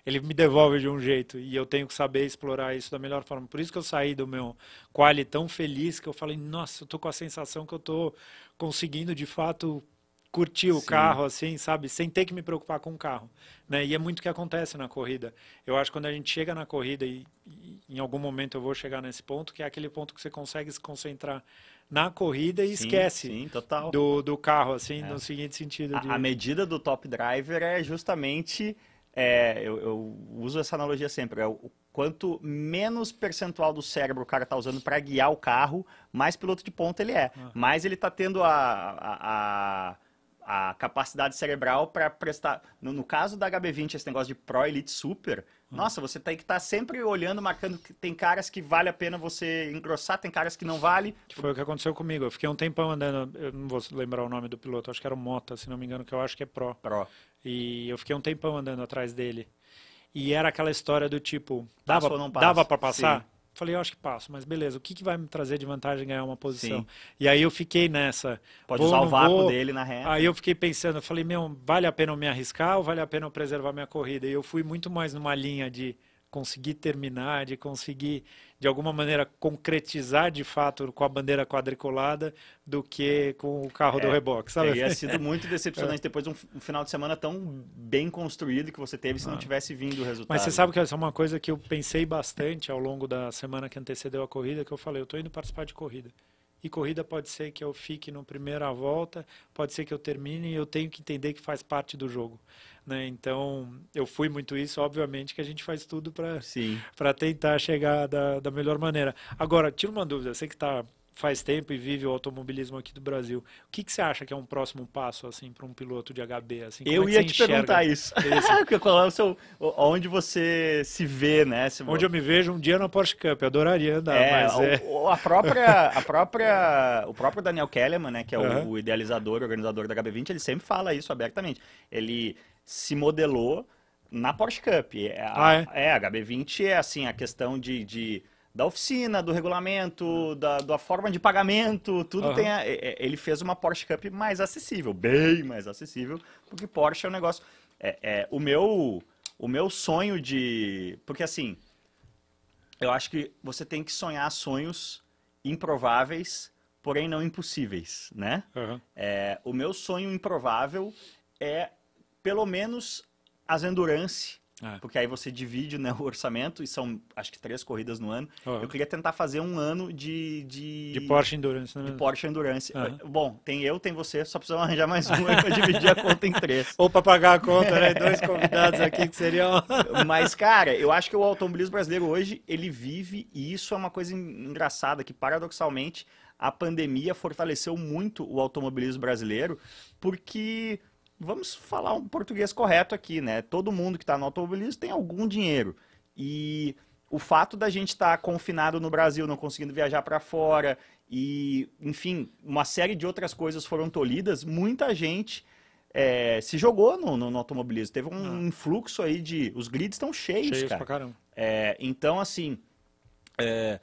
ele me devolve de um jeito. E eu tenho que saber explorar isso da melhor forma. Por isso que eu saí do meu quali tão feliz que eu falei, nossa, eu tô com a sensação que eu tô conseguindo de fato curtir o Sim. carro, assim, sabe? Sem ter que me preocupar com o carro. Né? E é muito o que acontece na corrida. Eu acho que quando a gente chega na corrida, e, e em algum momento eu vou chegar nesse ponto, que é aquele ponto que você consegue se concentrar na corrida e Sim, esquece Sim, total. do, do carro, assim, É. no seguinte sentido. A, de- a medida do top driver é justamente, é, eu, eu uso essa analogia sempre, é o quanto menos percentual do cérebro o cara tá usando para guiar o carro, mais piloto de ponta ele é. Ah. Mais ele tá tendo a, a, a, a capacidade cerebral para prestar. No, no caso da HB20, esse negócio de Pro Elite Super. Nossa, você tem que estar sempre olhando, marcando que tem caras que vale a pena você engrossar, tem caras que não vale. Que foi o que aconteceu comigo. Eu fiquei um tempão andando, eu não vou lembrar o nome do piloto, acho que era o Mota, se não me engano, que eu acho que é Pro. Pro. E eu fiquei um tempão andando atrás dele. E era aquela história do tipo, Passa dava, ou não passa? dava para passar? Sim. Falei, eu acho que passo, mas beleza, o que, que vai me trazer de vantagem ganhar uma posição? Sim. E aí eu fiquei nessa. Pode vou, usar o vácuo vou? dele na reta. Aí eu fiquei pensando, eu falei, meu, vale a pena eu me arriscar ou vale a pena eu preservar minha corrida? E eu fui muito mais numa linha de conseguir terminar, de conseguir de alguma maneira concretizar de fato com a bandeira quadriculada do que com o carro é, do reboque, sabe? Teria sido muito decepcionante [laughs] é. depois de um, um, final de semana tão bem construído que você teve se ah. não tivesse vindo o resultado. Mas você sabe que essa é uma coisa que eu pensei bastante ao longo da semana que antecedeu a corrida, que eu falei, eu estou indo participar de corrida. E corrida pode ser que eu fique no primeira volta, pode ser que eu termine e eu tenho que entender que faz parte do jogo. Né? Então, eu fui muito isso, obviamente que a gente faz tudo para tentar chegar da, da melhor maneira. Agora, tira uma dúvida, você que está faz tempo e vive o automobilismo aqui do Brasil. O que, que você acha que é um próximo passo assim para um piloto de HB? Assim, eu é ia te perguntar isso. Qual [laughs] é o seu, onde você se vê, né? Se... Onde eu me vejo um dia na Porsche Cup. Eu adoraria andar, é, mas o, é... a própria, a própria, o próprio Daniel Kellerman, né, que é o, o idealizador, organizador da HB20, ele sempre fala isso abertamente. Ele se modelou na Porsche Cup. É, a, ah, é? é, a HB20 é assim, a questão de, de da oficina, do regulamento, da, da forma de pagamento, tudo uhum. tem. A, ele fez uma Porsche Cup mais acessível, bem mais acessível, porque Porsche é um negócio. É, é, o, meu, o meu sonho de. Porque assim, eu acho que você tem que sonhar sonhos improváveis, porém não impossíveis, né? Uhum. É, o meu sonho improvável é pelo menos as endurance, é. porque aí você divide né, o orçamento, e são acho que três corridas no ano. Uhum. Eu queria tentar fazer um ano de. De, de Porsche Endurance, né? De Porsche Endurance. Uhum. Bom, tem eu, tem você, só precisamos arranjar mais um para dividir a conta em três. [laughs] Ou para pagar a conta, né? Dois convidados aqui que seriam. [laughs] Mas, cara, eu acho que o automobilismo brasileiro hoje, ele vive, e isso é uma coisa engraçada, que paradoxalmente a pandemia fortaleceu muito o automobilismo brasileiro, porque vamos falar um português correto aqui, né? Todo mundo que está no automobilismo tem algum dinheiro. E o fato da gente estar tá confinado no Brasil, não conseguindo viajar para fora, e, enfim, uma série de outras coisas foram tolhidas, muita gente é, se jogou no, no, no, automobilismo. Teve um ah. influxo aí de. Os grids estão cheios, cheios cara. Pra caramba. É, então, assim. É,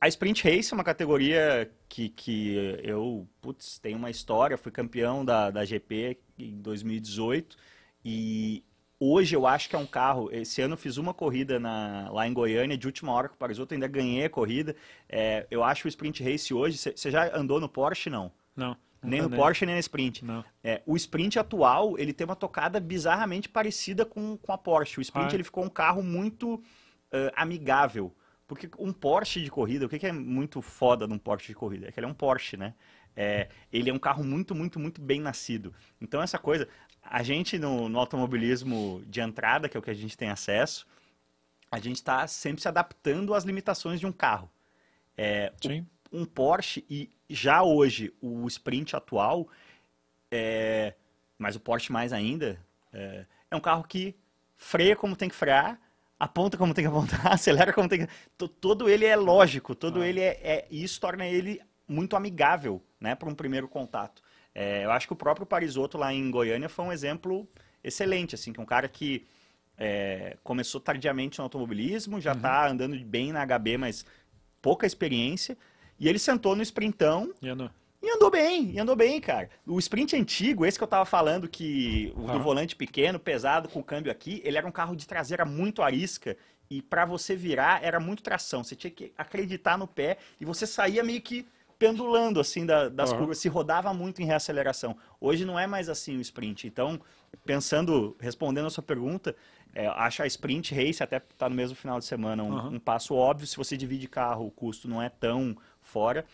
a Sprint Race é uma categoria que, que eu, putz, tenho uma história, fui campeão da, da GP em 2018 e hoje eu acho que é um carro, esse ano eu fiz uma corrida na, lá em Goiânia, de última hora com o Parisotto, ainda ganhei a corrida, é, eu acho o Sprint Race hoje, você já andou no Porsche, não? Não. Nem no Porsche, nem no Sprint. Não. É, o Sprint atual, ele tem uma tocada bizarramente parecida com, com a Porsche. O Sprint, ah, é? ele ficou um carro muito uh, amigável. Porque um Porsche de corrida, o que, que é muito foda num Porsche de corrida? É que ele é um Porsche, né? É, ele é um carro muito, muito, muito bem nascido. Então, essa coisa, a gente no, no automobilismo de entrada, que é o que a gente tem acesso, a gente está sempre se adaptando às limitações de um carro. É, Sim. Um, um Porsche, e já hoje o Sprint atual, é, mas o Porsche mais ainda, é, é um carro que freia como tem que frear, aponta como tem que apontar, [laughs] acelera como tem que. Todo ele é lógico, todo ah. ele é, é. Isso torna ele muito amigável, né, para um primeiro contato. É, eu acho que o próprio Parisotto lá em Goiânia foi um exemplo excelente, assim, que um cara que é, começou tardiamente no automobilismo, já está uhum. andando bem na HB, mas pouca experiência, e ele sentou no sprintão. E andou. E andou bem, e andou bem, cara. O sprint antigo, esse que eu tava falando, que o do volante pequeno, pesado, com o câmbio aqui, ele era um carro de traseira muito arisca. E para você virar, era muito tração. Você tinha que acreditar no pé e você saía meio que pendulando, assim, da, das uhum. curvas. Se rodava muito em reaceleração. Hoje não é mais assim o sprint. Então, pensando, respondendo a sua pergunta, é, acho a sprint race, até tá no mesmo final de semana, um, uhum. um passo óbvio. Se você divide carro, o custo não é tão fora.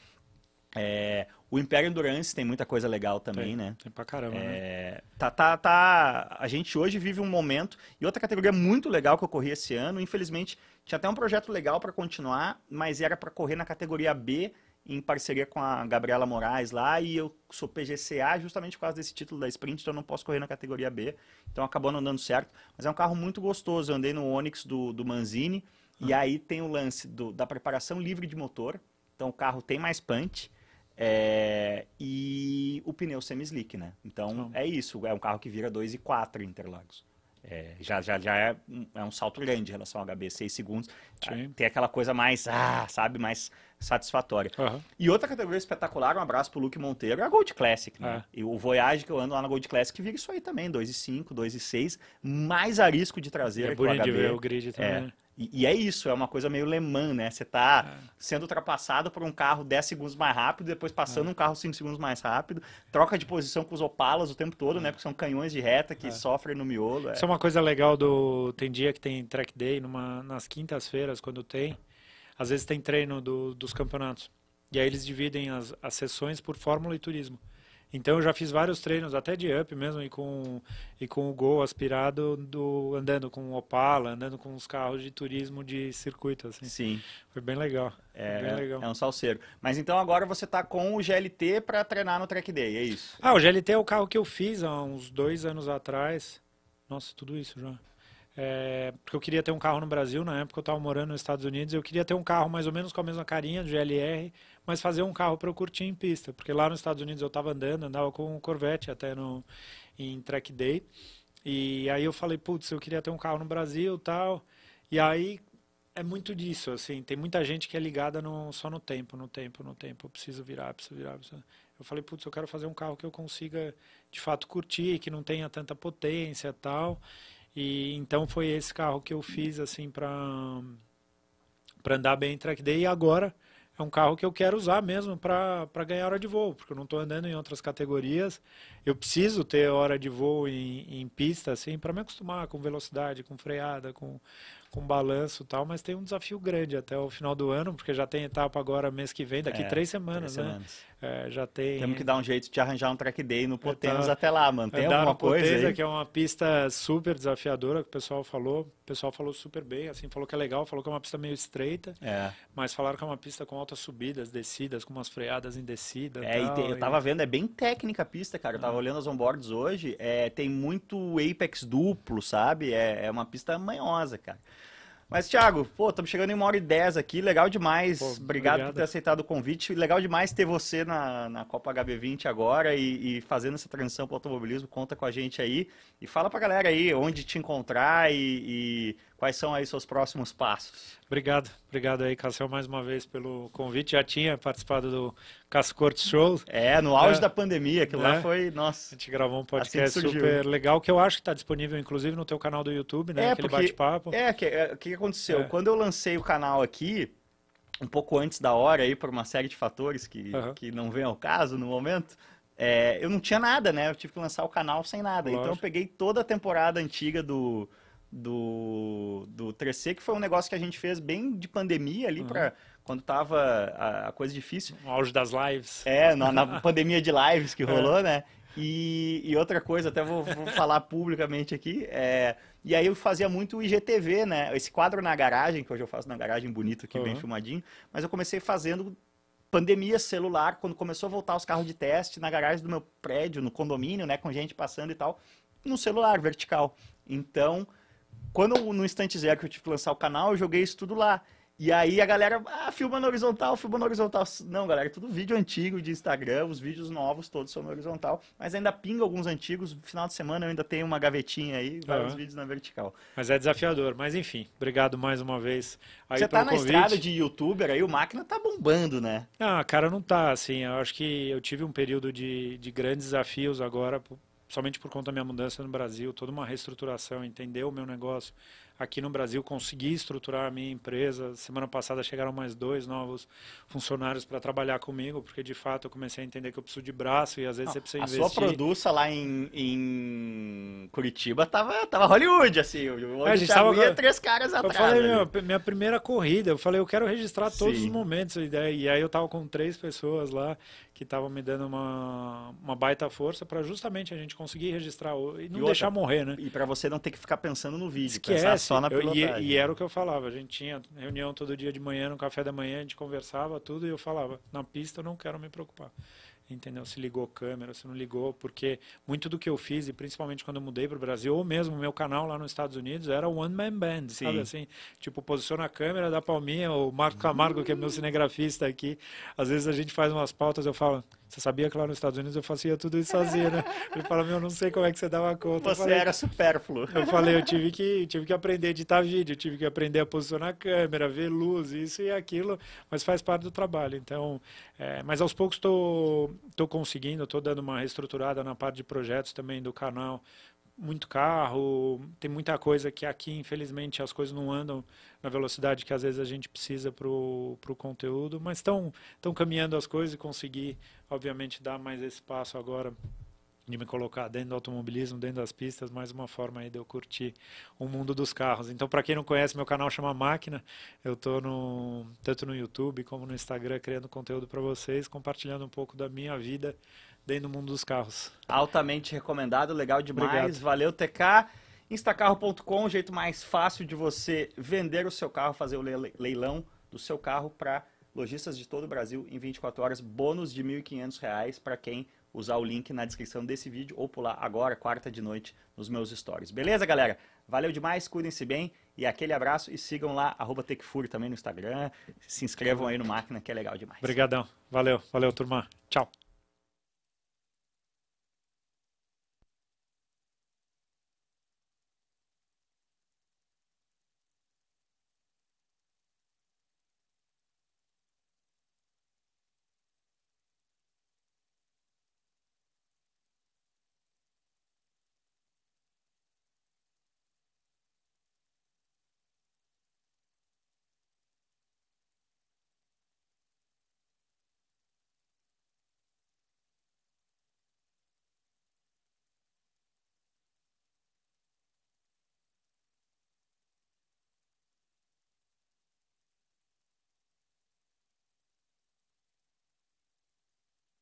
É, o Império Endurance tem muita coisa legal também, tem, né? Tem pra caramba, é, né? Tá, tá, tá. A gente hoje vive um momento. E outra categoria muito legal que eu corri esse ano, infelizmente, tinha até um projeto legal para continuar, mas era para correr na categoria B, em parceria com a Gabriela Moraes lá, e eu sou PGCA justamente por causa desse título da Sprint, então eu não posso correr na categoria B. Então acabou não dando certo. Mas é um carro muito gostoso. Eu andei no Onix do, do Manzini, e aí tem o lance do, da preparação livre de motor. Então o carro tem mais punch. É, e o pneu semi-slick, né? Então é isso, é um carro que vira 2 e 4 Interlagos. É, já já, já é, um, é um salto grande em relação ao HB, 6 segundos. Sim. Tem aquela coisa mais, ah, sabe, mais satisfatória. Uhum. E outra categoria espetacular, um abraço pro Luke Monteiro, é a Gold Classic, né? É. E o Voyage que eu ando lá na Gold Classic vira isso aí também, 2 e 5, 2 e 6, mais arisco de traseira é que o HB. ver o grid também. E, e, é isso, é uma coisa meio Le Mans, né? Você tá é. sendo ultrapassado por um carro 10 segundos mais rápido, depois passando é. um carro 5 segundos mais rápido, troca de posição com os Opalas o tempo todo, é. né? Porque são canhões de reta que é. sofrem no miolo. É. Isso é uma coisa legal do. Tem dia que tem track day numa... nas quintas-feiras, quando tem. Às vezes tem treino do, dos campeonatos. E aí eles dividem as, as sessões por Fórmula e Turismo. Então eu já fiz vários treinos, até de up mesmo, e com, e com o Gol aspirado, do, andando com o Opala, andando com os carros de turismo de circuito, assim. Sim. Foi bem legal. É, bem legal. é um salseiro. Mas então agora você está com o GLT para treinar no Track Day, é isso? Ah, o GLT é o carro que eu fiz há uns dois anos atrás. Nossa, tudo isso já. É, porque eu queria ter um carro no Brasil, na época eu estava morando nos Estados Unidos, eu queria ter um carro mais ou menos com a mesma carinha do GLR, mas fazer um carro para eu curtir em pista, porque lá nos Estados Unidos eu estava andando, andava com um Corvette até no, em track day, e aí eu falei, putz, eu queria ter um carro no Brasil tal, e aí é muito disso, assim, tem muita gente que é ligada no, só no tempo, no tempo, no tempo, eu preciso virar, preciso virar, preciso... Eu falei, putz, eu quero fazer um carro que eu consiga, de fato, curtir, que não tenha tanta potência tal, e então foi esse carro que eu fiz assim para andar bem em track day e agora é um carro que eu quero usar mesmo para ganhar hora de voo, porque eu não estou andando em outras categorias. Eu preciso ter hora de voo em, em pista assim para me acostumar com velocidade, com freada, com com balanço e tal, mas tem um desafio grande até o final do ano, porque já tem etapa agora mês que vem, daqui é, três semanas, três né? Semanas. É, já tem. Temos que dar um jeito de arranjar um track day no Potenas até lá, mano. Tem alguma coisa Potenza, aí? que é uma pista super desafiadora, que o pessoal falou. O pessoal falou super bem, assim, falou que é legal, falou que é uma pista meio estreita, é. mas falaram que é uma pista com altas subidas, descidas, com umas freadas em descida. É, tal, e tem, eu tava vendo, é bem técnica a pista, cara. Eu tava ah. olhando as onboards hoje, é, tem muito apex duplo, sabe? É, é uma pista manhosa, cara. Mas, Thiago, pô, estamos chegando em uma hora e dez aqui, legal demais. Pô, obrigado, obrigado, por ter aceitado o convite. Legal demais ter você na, na Copa HB20 agora e, e fazendo essa transição para o automobilismo. Conta com a gente aí. E fala para a galera aí onde te encontrar e, e quais são aí seus próximos passos. Obrigado, obrigado aí, Cassel, mais uma vez pelo convite. Já tinha participado do Casco Cortes Show. É, no auge é, da pandemia, né? lá foi, nossa. A gente gravou um podcast assim super legal, que eu acho que está disponível, inclusive, no teu canal do YouTube, né? É, Aquele bate-papo. É, o que, é, que aconteceu? É. Quando eu lancei o canal aqui, um pouco antes da hora aí, por uma série de fatores que, uhum. que não vem ao caso no momento, é, eu não tinha nada, né? Eu tive que lançar o canal sem nada. Lógico. Então eu peguei toda a temporada antiga do do, do 3C, que foi um negócio que a gente fez bem de pandemia ali, uhum. para quando tava a, a, coisa difícil. No auge das lives. É, na, na [laughs] pandemia de lives que é. rolou, é. né? E, e, outra coisa, até vou, vou falar publicamente aqui, é, e aí eu fazia muito o IGTV, né? Esse quadro na garagem, que hoje eu faço na garagem bonito aqui, uhum. bem filmadinho, mas eu comecei fazendo pandemia celular, quando começou a voltar os carros de teste na garagem do meu prédio, no condomínio, né? Com gente passando e tal, no celular vertical. Então, quando no instante zero que eu tive que lançar o canal, eu joguei isso tudo lá. E aí a galera, ah, filma no horizontal, filma no horizontal. Não, galera, é tudo vídeo antigo de Instagram, os vídeos novos todos são no horizontal, mas ainda pinga alguns antigos. No final de semana eu ainda tenho uma gavetinha aí, vários uhum. vídeos na vertical. Mas é desafiador, mas enfim, obrigado mais uma vez. Você tá na convite. estrada de youtuber aí, o máquina tá bombando, né? Ah, cara, não tá, assim, eu acho que eu tive um período de, de grandes desafios agora, somente por conta da minha mudança no Brasil, toda uma reestruturação, entender o meu negócio, aqui no Brasil, consegui estruturar a minha empresa. Semana passada chegaram mais dois novos funcionários para trabalhar comigo, porque de fato eu comecei a entender que eu preciso de braço e às vezes Não, você precisa a investir. A sua produça lá em, em Curitiba tava, tava Hollywood, assim. Onde é, a gente tava três caras atrás. Eu falei, meu, minha primeira corrida, eu falei, eu quero registrar todos Sim. os momentos. E aí eu tava com três pessoas lá que estavam me dando uma, uma baita força para justamente a gente conseguir registrar e não e deixar morrer, né? E para você não ter que ficar pensando no vídeo, Esquece. pensar só na pilotagem. Eu, e, e, era o que eu falava, a gente tinha reunião todo dia de manhã, no café da manhã, a gente conversava tudo e eu falava, na pista eu não quero me preocupar entendeu? Se ligou câmera, se não ligou, porque muito do que eu fiz, e principalmente quando eu mudei para o Brasil, ou mesmo meu canal lá nos Estados Unidos, era one man band, Sim. sabe assim? Tipo, posiciona a câmera, dá palminha, o Marco Camargo, que é meu cinegrafista aqui, às vezes a gente faz umas pautas, eu falo, você sabia que lá nos Estados Unidos eu fazia tudo isso sozinho, né? [laughs] Ele fala, meu, não sei como é que você dava conta. Você falei, era supérfluo. Eu falei, eu tive que, [laughs] tive que aprender a editar vídeo, tive que aprender a posicionar a câmera, ver luz, isso e aquilo, mas faz parte do trabalho. Então, é, mas aos poucos estou tô, tô conseguindo, estou dando uma reestruturada na parte de projetos também do canal, muito carro, tem muita coisa que aqui, infelizmente, as coisas não andam na velocidade que às vezes a gente precisa para o conteúdo, mas estão caminhando as coisas e conseguir, obviamente, dar mais esse passo agora de me colocar dentro do automobilismo, dentro das pistas, mais uma forma aí de eu curtir o mundo dos carros. Então, para quem não conhece, meu canal chama Máquina. Eu estou no, tanto no YouTube como no Instagram criando conteúdo para vocês, compartilhando um pouco da minha vida dentro do mundo dos carros. Altamente recomendado, legal demais. Obrigado. Valeu, TK. Instacarro.com, o jeito mais fácil de você vender o seu carro, fazer o leilão do seu carro para lojistas de todo o Brasil em 24 horas. Bônus de R$ 1.500 para quem usar o link na descrição desse vídeo ou pular agora, quarta de noite, nos meus stories. Beleza, galera? Valeu demais, cuidem-se bem e aquele abraço e sigam lá, arroba também no Instagram. Se inscrevam aí no Máquina, que é legal demais. Obrigadão. Valeu, valeu, turma. Tchau.